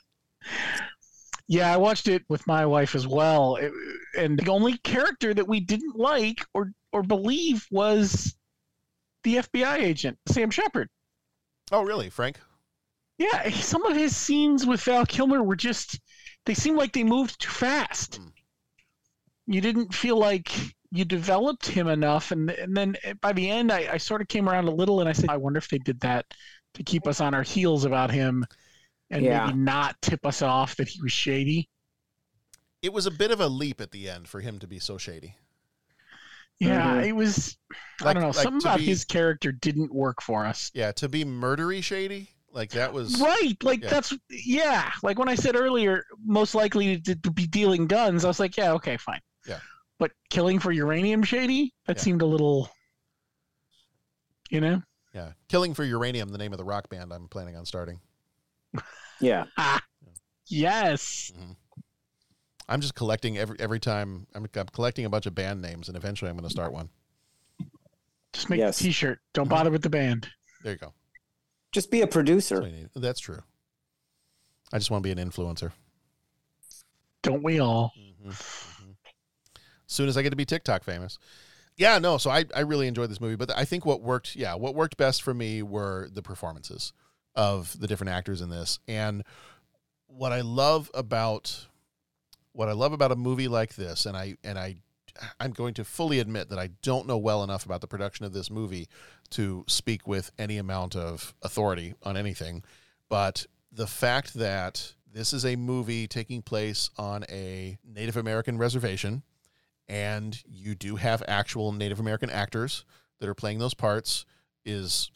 Yeah, I watched it with my wife as well, It- and the only character that we didn't like or or believe was the FBI agent Sam Shepard. Oh, really, Frank? Yeah, some of his scenes with Val Kilmer were just they seemed like they moved too fast. Hmm. You didn't feel like you developed him enough and and then eh, by the end I, I sort of came around a little and I said I wonder if they did that to keep us on our heels about him and Yeah. maybe not tip us off that he was shady. It was a bit of a leap at the end for him to be so shady. Yeah, Mhm. it was I don't know, like something about be- his character didn't work for us. Yeah, to be murdery shady, like that was Right, like yeah. that's yeah. Like when I said earlier, most likely to, to be dealing guns, I was like, yeah, okay, fine. Yeah. But killing for uranium, shady, that Yeah. seemed a little, you know. Yeah, Killing for Uranium, the name of the rock band I'm planning on starting. Yeah. Ah, [laughs] yes. I'm just collecting every every time. I'm, I'm collecting a bunch of band names, and eventually I'm going to start one. Just make Yes. a T-shirt. Don't Mhm. bother with the band. There you go. Just be a producer. what I need. That's true. I just want to be an influencer. Don't we all? As soon as I get to be TikTok famous. Yeah, no. So I, I really enjoyed this movie, but I think what worked, yeah, what worked best for me were the performances of the different actors in this. And what I love about what I love about a movie like this, and I and I I'm going to fully admit that I don't know well enough about the production of this movie to speak with any amount of authority on anything, but the fact that this is a movie taking place on a Native American reservation and you do have actual Native American actors that are playing those parts is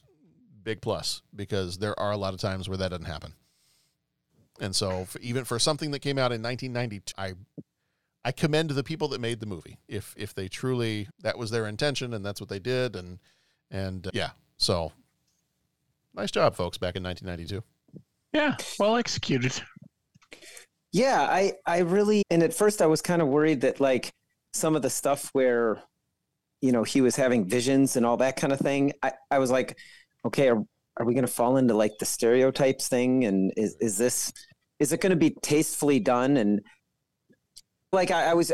big plus because there are a lot of times where that doesn't happen. And so for, even for something that came out in 1992, I I commend the people that made the movie. If if they truly that was their intention and that's what they did and and uh, yeah. So nice job folks back in 1992. Yeah, well executed. Yeah, I I really and at first I was kind of worried that like some of the stuff where you know he was having visions and all that kind of thing. I I was like, okay, are, are we going to fall into like the stereotypes thing? And is is this is it going to be tastefully done? And like I, I was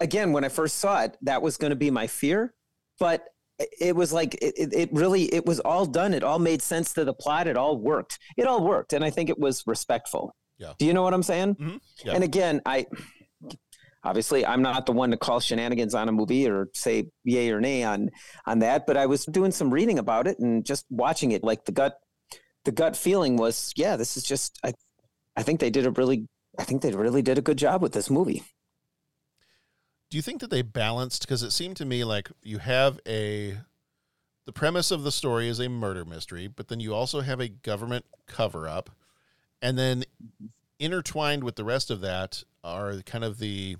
again when I first saw it that was going to be my fear, but it- was like it, it really it was all done. It all made sense to the plot. It all worked. It all worked and i think it was respectful. Yeah. do you know what i'm saying? Mm-hmm. Yeah. and again i obviously i'm not the one to call shenanigans on a movie or say yay or nay on on that but i was doing some reading about it and just watching it like the gut the gut feeling was yeah this is just i i think they did a really i think they really did a good job with this movie do you think that they balanced because it seemed to me like you have a the premise of the story is a murder mystery, but then you also have a government cover up. And then intertwined with the rest of that are kind of the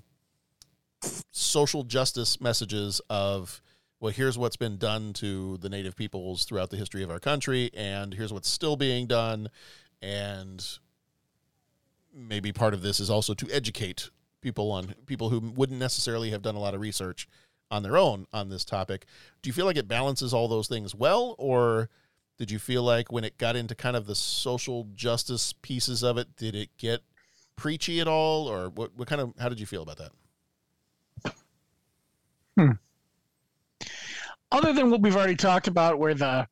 social justice messages of well here's what's been done to the native peoples throughout the history of our country and here's what's still being done and maybe part of this is also to educate people on people who wouldn't necessarily have done a lot of research on their own on this topic. Do you feel like it balances all those things well or did you feel like when it got into kind of the social justice pieces of it did it get preachy at all or what, what kind of how did you feel about that Hmm. Other than what we've already talked about, where the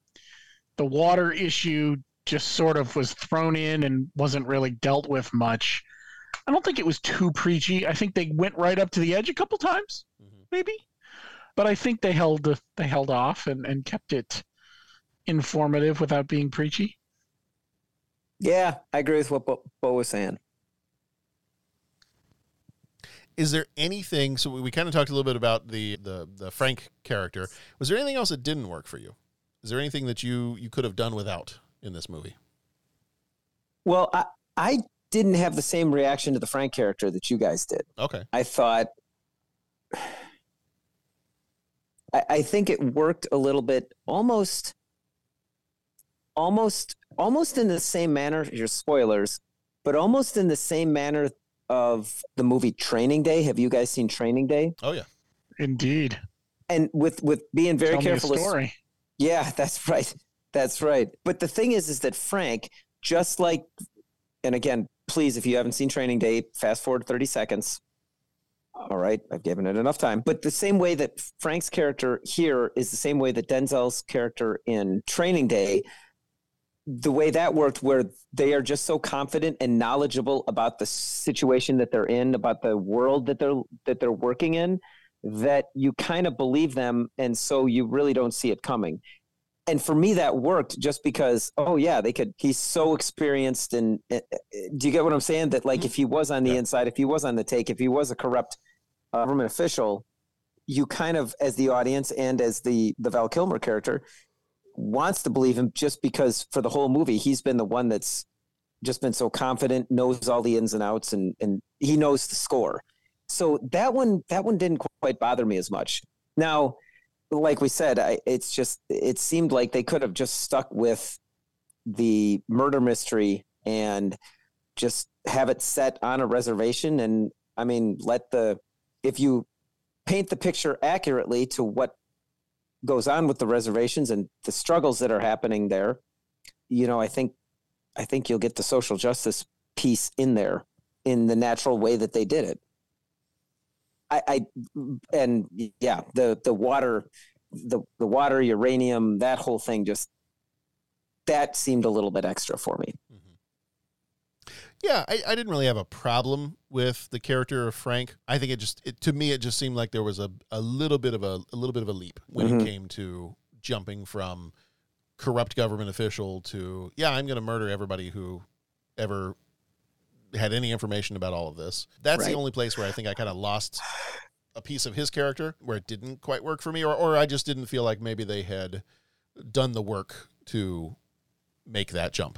the water issue just sort of was thrown in and wasn't really dealt with much, I don't think it was too preachy. I think they went right up to the edge a couple times, maybe, but I think they held they held off and, and kept it informative without being preachy. Yeah, I agree with what Bo, Bo was saying. Is there anything so we, we kind of talked a little bit about the, the the frank character. Was there anything else that didn't work for you? Is there anything that you you could have done without in this movie? Well, I I didn't have the same reaction to the Frank character that you guys did. okay. I thought I, I think it worked a little bit almost almost almost in the same manner, your spoilers, but almost in the same manner of the movie Training Day. Have you guys seen Training Day? oh yeah Indeed. And with with being very Tell me a careful. with- story. yeah, [laughs] that's right. That's right. But the thing is, is that Frank, just like, and again, please, if you haven't seen Training Day, fast forward 30 seconds. All right, I've given it enough time. But the same way that Frank's character here is the same way that Denzel's character in Training Day, the way that worked, where they are just so confident and knowledgeable about the situation that they're in, about the world that they're that they're working in, that you kind of believe them, and so you really don't see it coming. And for me that worked just because oh yeah they could he's so experienced and uh, do you get what i'm saying? That like if he was on the inside if he was on the take if he was a corrupt uh, government official you kind of as the audience and as the the val kilmer character wants to believe him just because for the whole movie he's been the one that's just been so confident knows all the ins and outs and and he knows the score so that one that one didn't quite bother me as much now like we said, I, it's just it seemed like they could have just stuck with the murder mystery and just have it set on a reservation. And I mean, let the if you paint the picture accurately to what goes on with the reservations and the struggles that are happening there, you know, I think I think you'll get the social justice piece in there in the natural way that they did it. I, I and yeah, the the water, the the water, uranium, that whole thing just that seemed a little bit extra for me. Hmm. Yeah I, I didn't really have a problem with the character of frank i think it just it, to me it just seemed like there was a, a little bit of a, a little bit of a leap when Mhm. it came to jumping from corrupt government official to yeah i'm going to murder everybody who ever had any information about all of this that's Right. the only place where i think i kind of lost a piece of his character where it didn't quite work for me or, or i just didn't feel like maybe they had done the work to make that jump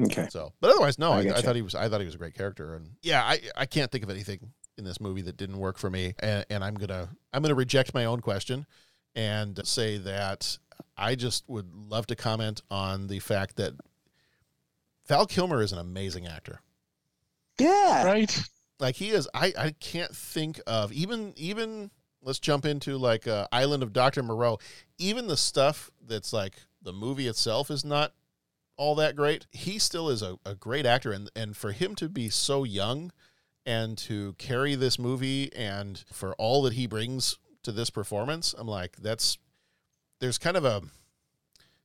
Okay. so, but otherwise, no, I I, I, thought he was. I thought he was a great character, and yeah, I I can't think of anything in this movie that didn't work for me, and, and I'm gonna I'm gonna reject my own question, and say that I just would love to comment on the fact that Val Kilmer is an amazing actor. Yeah. Right. Like he is. I I can't think of even even. Let's jump into like uh, Island of Doctor Moreau. Even the stuff that's like the movie itself is not all that great. He still is a, a great actor, and and for him to be so young and to carry this movie and for all that he brings to this performance, I'm like, that's there's kind of a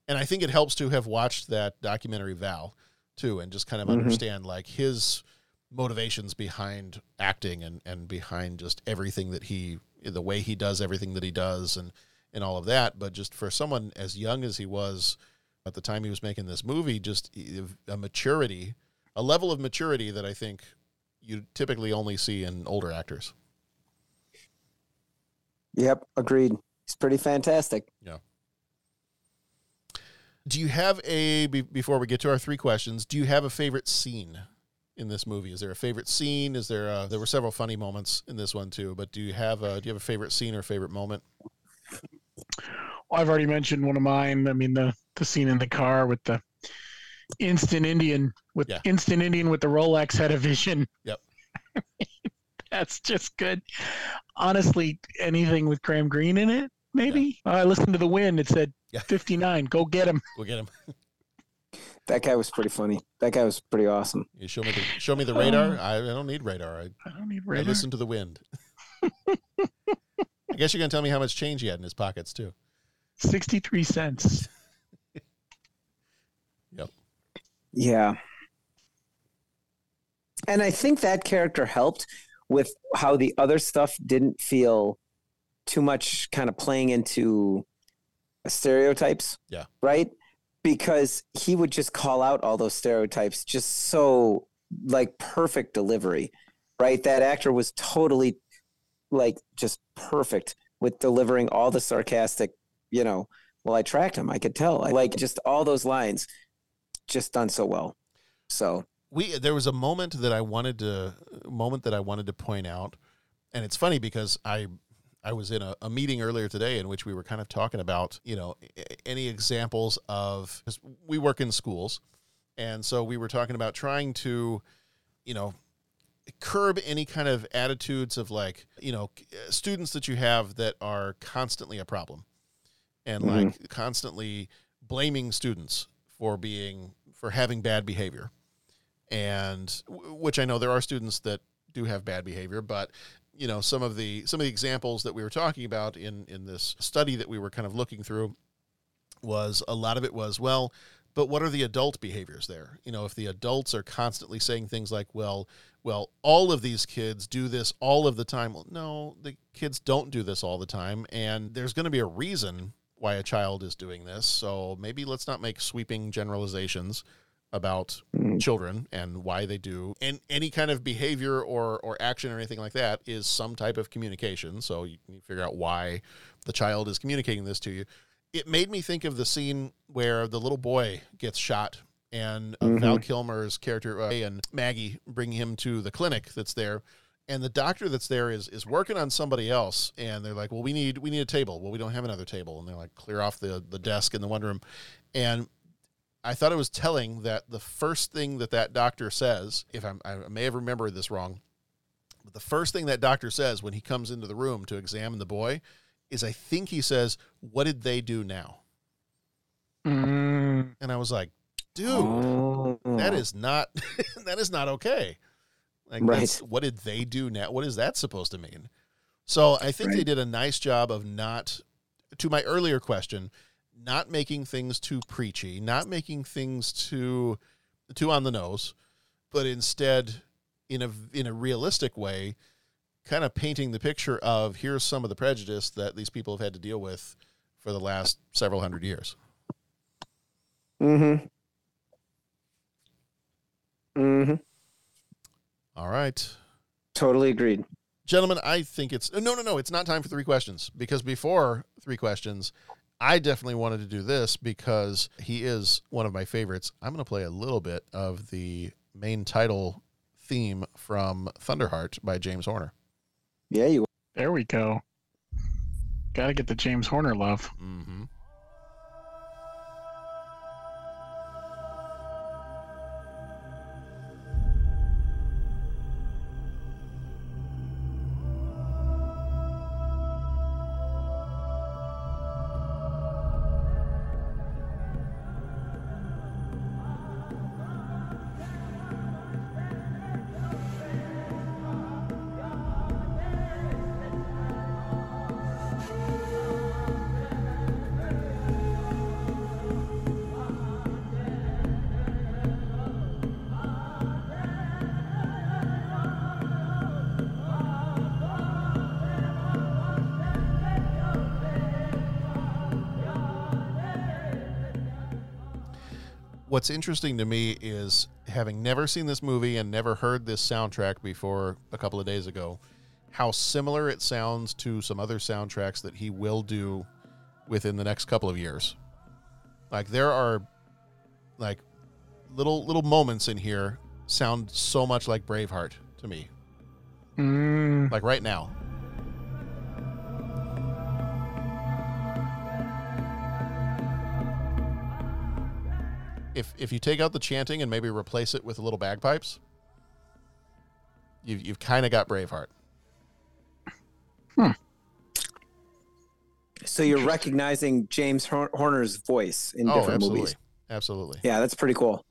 and I think it helps to have watched that documentary Val too and just kind of Mhm. understand like his motivations behind acting and and behind just everything that he the way he does everything that he does and and all of that but just for someone as young as he was at the time he was making this movie just a maturity a level of maturity that i think you typically only see in older actors Yep. Agreed. It's pretty fantastic. yeah Do you have a before we get to our three questions? Do you have a favorite scene in this movie? Is there a favorite scene? Is there a, there were several funny moments in this one too? But do you have a, do you have a favorite scene or favorite moment? Well, I've already mentioned one of mine. I mean the the scene in the car with the instant Indian with Yeah. instant Indian with the Rolex had a vision. Yep. [laughs] That's just good. Honestly, anything with Graham Greene in it, maybe. I listened to the wind. It said 59. Go get him. Go get him. [laughs] That guy was pretty funny. That guy was pretty awesome. You show me the show me the radar. Um, I, I don't need radar. I, I don't need radar. I radar. listen to the wind. [laughs] I guess you're gonna tell me how much change he had in his pockets too. 63 cents. Yep. Yeah. And I think that character helped with how the other stuff didn't feel too much kind of playing into stereotypes, Yeah. right? Because he would just call out all those stereotypes just so like perfect delivery, right? That actor was totally like just perfect with delivering all the sarcastic, you know, well, I tracked him. I could tell. I like just all those lines just done so well. So we there was a moment that I wanted to moment that I wanted to point out, and it's funny because I I was in a, a meeting earlier today in which we were kind of talking about you know any examples of 'cause we work in schools, and so we were talking about trying to you know curb any kind of attitudes of like you know students that you have that are constantly a problem and Mhm. like constantly blaming students for being for having bad behavior and which I know there are students that do have bad behavior, but you know some of the some of the examples that we were talking about in in this study that we were kind of looking through was a lot of it was well, but what are the adult behaviors there? You know, if the adults are constantly saying things like, well, well, all of these kids do this all of the time. Well, no, the kids don't do this all the time, and there's going to be a reason why a child is doing this. So maybe let's not make sweeping generalizations about children and why they do and any kind of behavior or or action or anything like that is some type of communication. So you need to figure out why the child is communicating this to you. It made me think of the scene where the little boy gets shot and uh, Val Kilmer's character uh, and Maggie bring him to the clinic that's there and the doctor that's there is is working on somebody else and they're like well we need we need a table well we don't have another table and they're like clear off the the desk in the one room and I thought it was telling that the first thing that that doctor says, if I'm, I may have remembered this wrong, but the first thing that doctor says when he comes into the room to examine the boy is, I think he says, "What did they do now?" Mm, And I was like, "Dude, Oh. that is not [laughs] that is not okay." Like, Right. what did they do now? What is that supposed to mean? So I think they did a nice job of not. To my earlier question, not making things too preachy, not making things too too on the nose, but instead in a in a realistic way, kind of painting the picture of here's some of the prejudice that these people have had to deal with for the last several hundred years. Mm-hmm. Mm-hmm. All right. Totally agreed. Gentlemen, I think it's no, no, no. It's not time for three questions because before three questions, I definitely wanted to do this because he is one of my favorites. I'm going to play a little bit of the main title theme from Thunderheart by James Horner. Yeah, you. there we go. Got to get the James Horner love. Mm-hmm. What's interesting to me is having never seen this movie and never heard this soundtrack before a couple of days ago, how similar it sounds to some other soundtracks that he will do within the next couple of years. Like there are like little little moments in here sound so much like Braveheart to me. Mm. Like right now. If if you take out the chanting and maybe replace it with little bagpipes, you've you've kind of got Braveheart. So you're recognizing James Horner's voice in oh, different absolutely, movies. absolutely. Yeah, that's pretty cool.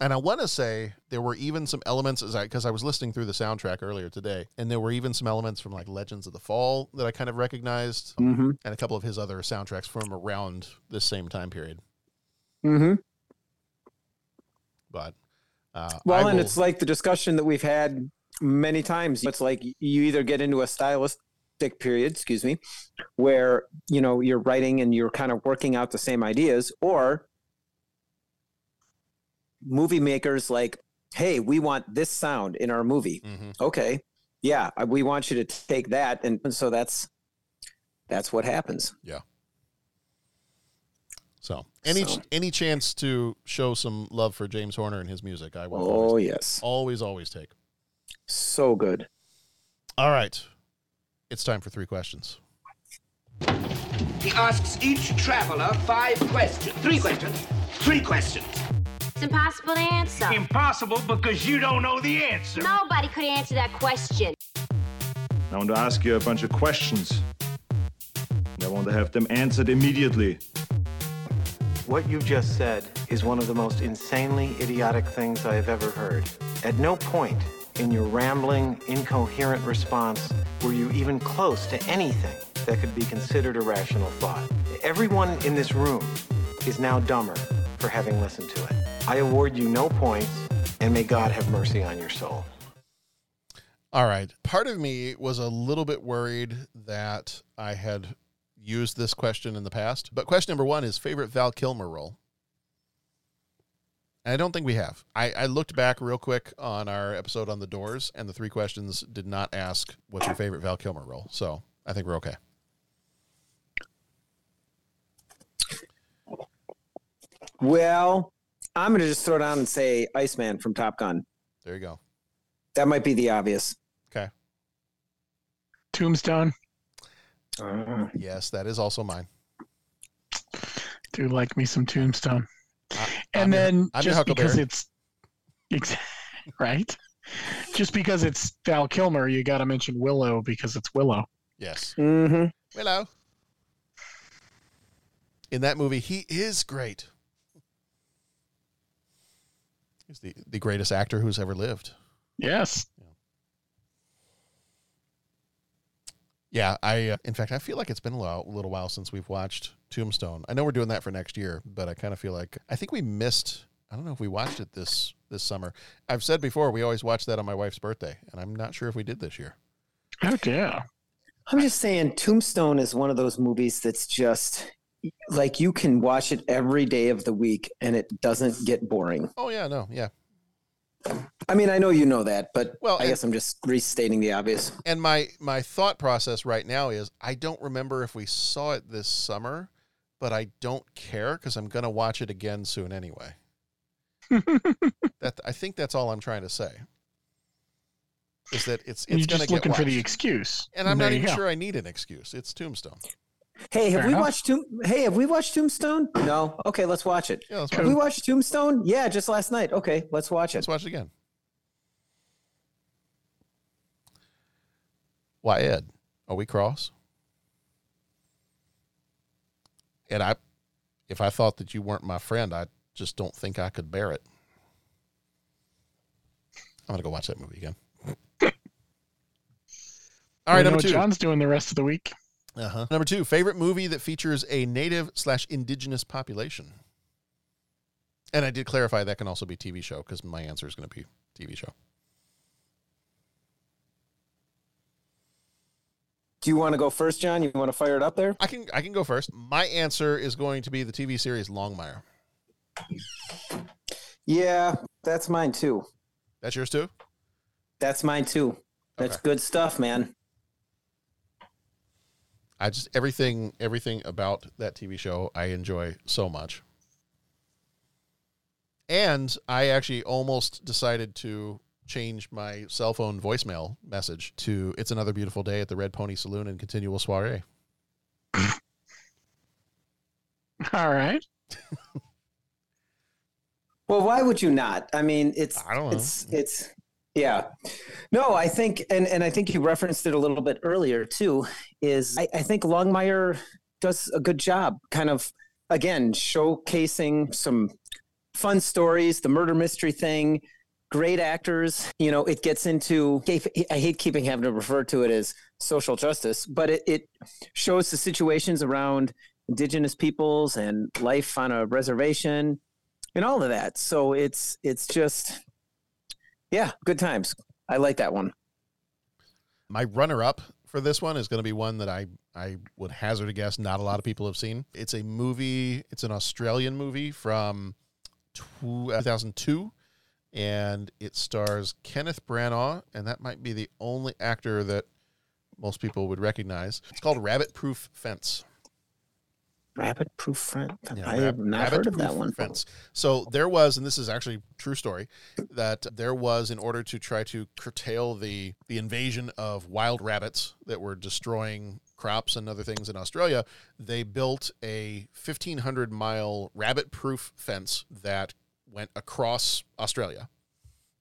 And I want to say there were even some elements as I because I was listening through the soundtrack earlier today, and there were even some elements from like Legends of the Fall that I kind of recognized, Mm-hmm. and a couple of his other soundtracks from around this same time period. Mm-hmm. But uh, Well, I and will- it's like the discussion that we've had many times. It's like you either get into a stylistic period, excuse me, where you know you're writing and you're kind of working out the same ideas, or movie makers like, hey, we want this sound in our movie. Mm-hmm. Okay, yeah, we want you to take that, and, and so that's that's what happens. Yeah. So any So- any chance to show some love for James Horner and his music, I will. Oh always, yes, always always take. so good. All right, it's time for three questions. He asks each traveler five questions. Three questions. Three questions. It's impossible to answer. Impossible because you don't know the answer. Nobody could answer that question. I want to ask you a bunch of questions. And I want to have them answered immediately. What you just said is one of the most insanely idiotic things I have ever heard. At no point in your rambling, incoherent response were you even close to anything that could be considered a rational thought. Everyone in this room is now dumber for having listened to it. I award you no points, and may God have mercy on your soul. All right. Part of me was a little bit worried that I had used this question in the past. But question number one is favorite Val Kilmer role. And I don't think we have. I, I looked back real quick on our episode on the doors, and the three questions did not ask what's your favorite Val Kilmer role. So I think we're okay. Well, I'm going to just throw down and say Iceman from Top Gun. There you go. That might be the obvious. Okay. Tombstone. Yes, that is also mine. Do like me some Tombstone. I'm and then I'm your just because it's [laughs] right, just because it's Val Kilmer, you got to mention Willow because it's Willow. Yes. Mm-hmm. Hello. In that movie, he is great. He's the, the greatest actor who's ever lived. Yes. Yeah, I. Uh, in fact, I feel like it's been a while, little while since we've watched Tombstone. I know we're doing that for next year, but I kind of feel like I think we missed. I don't know if we watched it this this summer. I've said before we always watch that on my wife's birthday, and I'm not sure if we did this year. Oh yeah. I'm just saying, Tombstone is one of those movies that's just like you can watch it every day of the week and it doesn't get boring. Oh yeah, no, yeah. I mean, I know you know that, but Well, I and- guess I'm just restating the obvious. And my my thought process right now is I don't remember if we saw it this summer, but I don't care because I'm gonna watch it again soon anyway. [laughs] that I think that's all I'm trying to say. Is that it's it's you're gonna just get looking for the excuse. and I'm There not even go. sure I need an excuse. It's Tombstone. Hey, have Fair we enough. watched Tomb? Hey, have we watched Tombstone? No. Okay, let's watch it. Yeah, let's have watch we it. watched Tombstone? Yeah, just last night. Okay, let's watch it. Let's watch it again. Why, Ed? Are we cross? Ed, I, if I thought that you weren't my friend, I just don't think I could bear it. I'm gonna go watch that movie again. [laughs] All right, We know number what two. John's doing the rest of the week. Uh-huh. Number two, favorite movie that features a native slash indigenous population. And I did clarify that can also be TV show because my answer is going to be TV show. Do you want to go first, John? You want to fire it up there? I can I can go first. My answer is going to be the TV series Longmire. Yeah, that's mine too. That's yours too. That's mine too. That's Okay. good stuff, man. I just everything everything about that TV show I enjoy so much. And I actually almost decided to change my cell phone voicemail message to "It's another beautiful day at the Red Pony Saloon and continual soiree." All right. [laughs] Well, why would you not? I mean, it's I don't know. it's it's yeah. No, I think and and I think you referenced it a little bit earlier too. Is I, I think Longmire does a good job, kind of again showcasing some fun stories, the murder mystery thing. Great actors, you know. It gets into. I hate keeping having to refer to it as social justice, but it, it shows the situations around indigenous peoples and life on a reservation and all of that. So it's it's just yeah, good times. I like that one. My runner up for this one is going to be one that I I would hazard a guess not a lot of people have seen. It's a movie, it's an Australian movie from 2002 and it stars Kenneth Branagh and that might be the only actor that most people would recognize. It's called Rabbit Proof Fence. Rabbit proof fence. Yeah, I have not heard of that one. Fence. So there was, and this is actually a true story, that there was in order to try to curtail the the invasion of wild rabbits that were destroying crops and other things in Australia, they built a 1500 mile rabbit proof fence that went across Australia.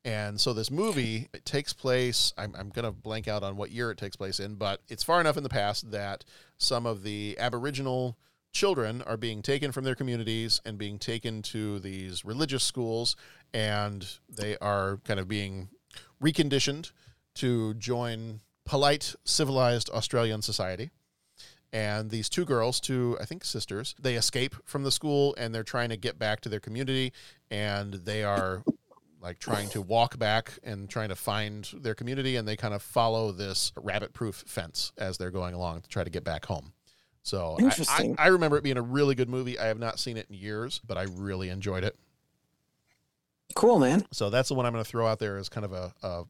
And so this movie it takes place. I'm, I'm going to blank out on what year it takes place in, but it's far enough in the past that some of the Aboriginal children are being taken from their communities and being taken to these religious schools, and they are kind of being reconditioned to join polite, civilized Australian society. And these two girls, two, I think, sisters, they escape from the school and they're trying to get back to their community. And they are like trying to walk back and trying to find their community. And they kind of follow this rabbit proof fence as they're going along to try to get back home. So I- Interesting. I, I remember it being a really good movie. I have not seen it in years, but I really enjoyed it. Cool, man. So that's the one I'm going to throw out there as kind of a, a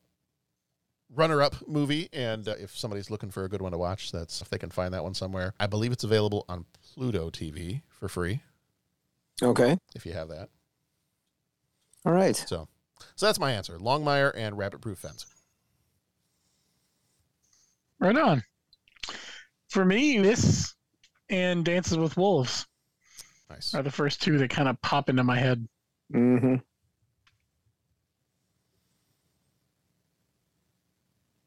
runner-up movie. And uh, if somebody's looking for a good one to watch, that's if they can find that one somewhere. I believe it's available on Pluto TV for free Okay. if you have that. All right. So, so that's my answer: Longmire and Rabbit Proof Fence. Right on. For me, this and Dances with Wolves nice. are the first two that kind of pop into my head. Mm-hmm.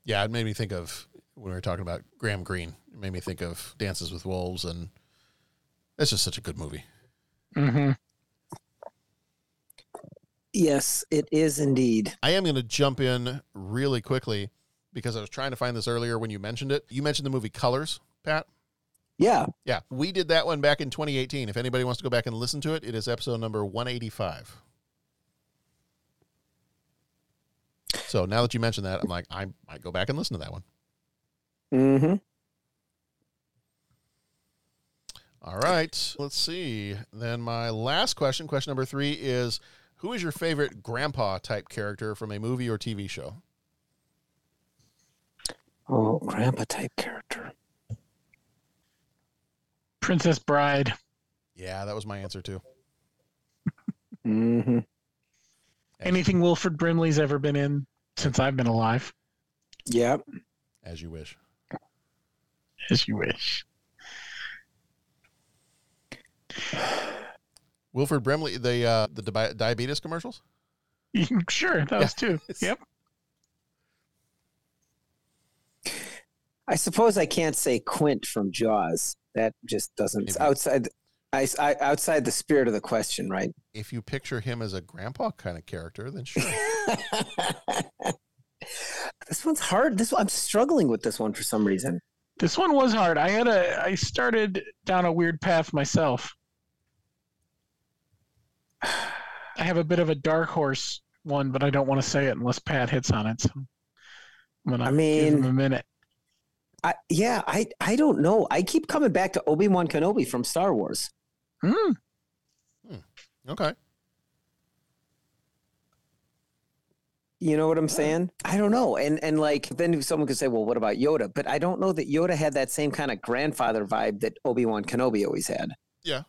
Yeah, it made me think of when we were talking about Graham Greene. It made me think of Dances with Wolves, and it's just such a good movie. Mm-hmm. Yes, it is indeed. I am going to jump in really quickly because I was trying to find this earlier when you mentioned it. You mentioned the movie Colors, Pat. Yeah. Yeah, we did that one back in 2018. If anybody wants to go back and listen to it, it is episode number 185. So now that you mentioned that, I'm like, I might go back and listen to that one. Mm-hmm. All right, let's see. Then my last question, question number three, is who is your favorite grandpa type character from a movie or TV show? Oh, grandpa type character. Princess Bride. Yeah, that was my answer too. Mm-hmm. Anything Wilford Brimley's ever been in since I've been alive. Yep. As you wish. As you wish. [sighs] Wilford Brimley, the uh, the di- diabetes commercials. Sure, those [laughs] two. Yep. I suppose I can't say Quint from Jaws. That just doesn't Maybe. outside. I, I outside the spirit of the question, right? If you picture him as a grandpa kind of character, then sure. [laughs] This one's hard. This I'm struggling with this one for some reason. This one was hard. I had a I started down a weird path myself. [sighs] I have a bit of a dark horse one, but I don't want to say it unless Pat hits on it. So I'm gonna I give mean- him a minute. I yeah, I I don't know. I keep coming back to Obi Wan Kenobi from Star Wars. Hmm. Okay. You know what I'm saying? I don't know. And and like then someone could say, well, what about Yoda? But I don't know that Yoda had that same kind of grandfather vibe that Obi Wan Kenobi always had. Yeah.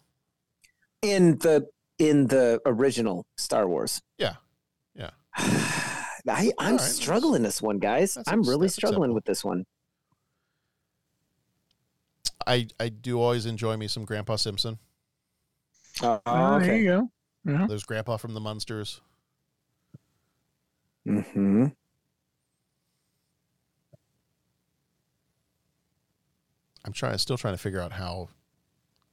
In the in the original Star Wars. Yeah. Yeah. [sighs] I, I'm right, struggling this one, guys. that's I'm really struggling with this one. I I do always enjoy me some Grandpa Simpson. Oh, Oh, There you go. Yeah. There's Grandpa from the Munsters. Mm-hmm. I'm trying still trying to figure out how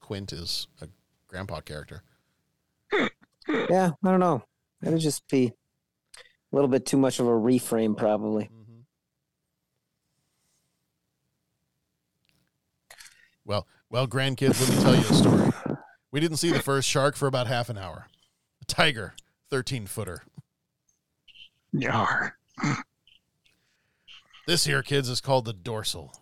Quint is a grandpa character. Yeah, I don't know. It'll just be a little bit too much of a reframe, probably. Well, well, grandkids, let me tell you a story. We didn't see the first shark for about half an hour. A tiger, 13 footer. Yar. This here, kids, is called the dorsal.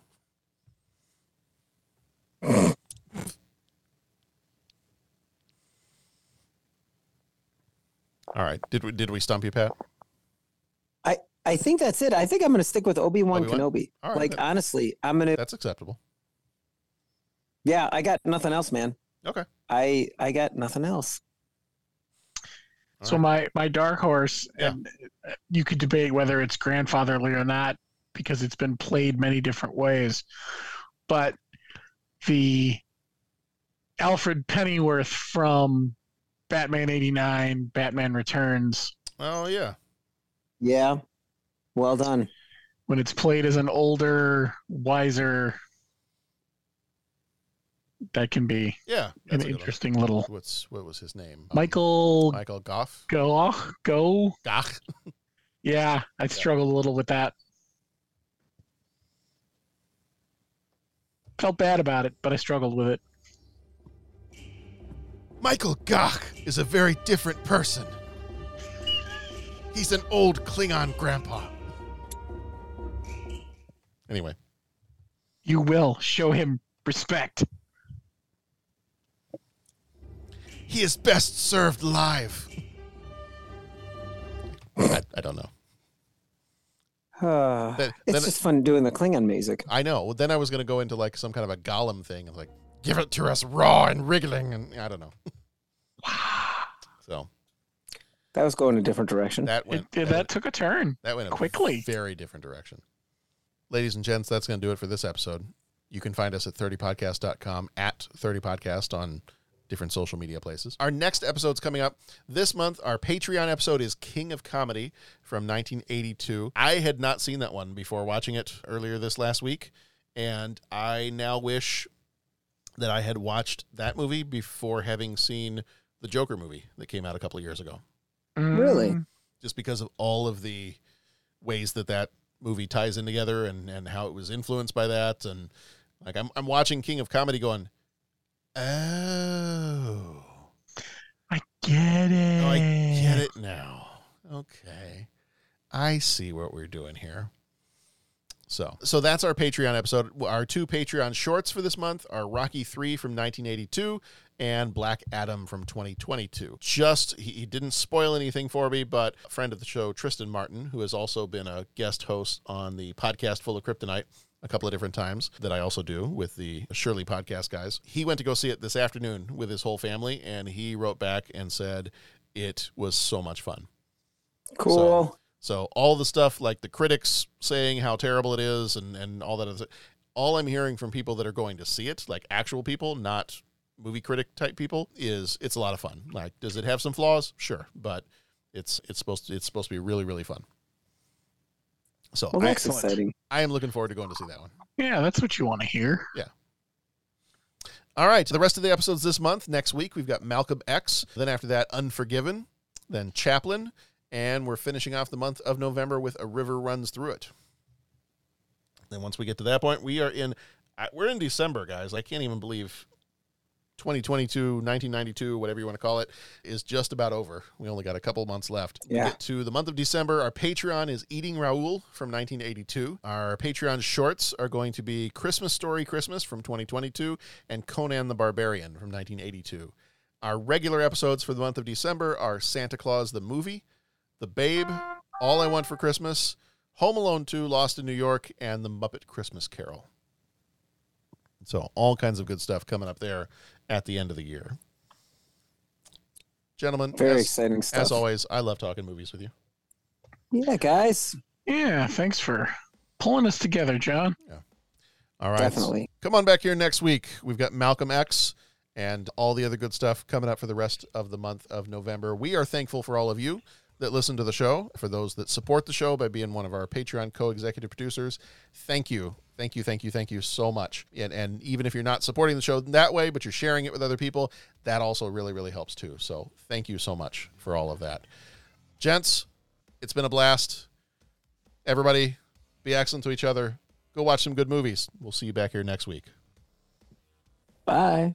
All right. Did we did we stump you, Pat? I I think that's it. I think I'm going to stick with Obi Wan Obi-Wan? Kenobi. All right, like then. honestly, I'm going to. That's acceptable. Yeah, I got nothing else, man. Okay. I I got nothing else. So my my dark horse, and uh, you could debate whether it's grandfatherly or not because it's been played many different ways, but the Alfred Pennyworth from Batman '89, Batman Returns, Oh yeah. Yeah. Well done. when it's played as an older, wiser, that can be Yeah. an that's a good one. interesting little What's what was his name? Um, Michael Michael Gough. go go. Gough. Yeah, I struggled a little with that. Felt bad about it, but I struggled with it. Michael Gach is a very different person. He's an old Klingon grandpa. Anyway, You will show him respect. He is best served live. I, I don't know. Uh, [sighs] Then- it's then- just fun doing the Klingon music. I know. Well, Then I was going to go into like some kind of a Gollum thing and like, give it to us raw and wriggling. And I don't know. [sighs] so That was going a different direction. that went, it- that took a turn. that went a quickly. very different direction. Ladies and gents, that's going to do it for this episode. You can find us at 30podcast.com, at 30podcast on different social media places. Our next episode's coming up this month. Our Patreon episode is King of Comedy from 1982. I had not seen that one before watching it earlier this last week, and I now wish that I had watched that movie before having seen the Joker movie that came out a couple of years ago Really? Mm, just because of all of the ways that that movie ties in together and, and how it was influenced by that. And like, I'm, I'm watching King of Comedy going, Oh. oh, I get it. oh, I get it now. Okay. I see what we're doing here. So, so that's our Patreon episode. Our two Patreon shorts for this month are Rocky 3 from 1982 and Black Adam from 2022. Just, he, he didn't spoil anything for me, but a friend of the show, Tristan Martin, who has also been a guest host on the podcast Full of Kryptonite a couple of different times that I also do with the Shirley podcast guys. He went to go see it this afternoon with his whole family, and he wrote back and said it was so much fun. Cool. So all the stuff like the critics saying how terrible it is and, and all that other all I'm hearing from people that are going to see it, like actual people, not movie critic type people, is it's a lot of fun. Like, does it have some flaws? Sure. But it's it's supposed to it's supposed to be really, really fun. So Well, I, that's exciting. I am looking forward to going to see that one. Yeah, that's what you want to hear. Yeah. All right. So The rest of the episodes this month. Next week, we've got Malcolm X. Then after that, Unforgiven. Then Chaplin. And we're finishing off the month of November with A River Runs Through It. Then once we get to that point, we are in, uh, we're in December, guys. I can't even believe 2022, 1992, whatever you want to call it, is just about over. We only got a couple months left. We Yeah. get to the month of December. Our Patreon is Eating Raoul from 1982. Our Patreon shorts are going to be Christmas Story Christmas from 2022 and Conan the Barbarian from 1982. Our regular episodes for the month of December are Santa Claus the Movie, The Babe, All I Want for Christmas, Home Alone 2, Lost in New York, and The Muppet Christmas Carol. So, all kinds of good stuff coming up there at the end of the year. Gentlemen, Very as, exciting stuff. As always, I love talking movies with you. Yeah, guys. Yeah, thanks for pulling us together, John. Yeah. All right. Definitely. Come on back here next week. We've got Malcolm X and all the other good stuff coming up for the rest of the month of November. We are thankful for all of you that listen to the show, for those that support the show by being one of our Patreon co executive producers. Thank you. Thank you, thank you, thank you so much. And, and even if you're not supporting the show that way, but you're sharing it with other people, that also really, really helps too. So thank you so much for all of that. Gents, it's been a blast. Everybody, be excellent to each other. Go watch some good movies. We'll see you back here next week. Bye.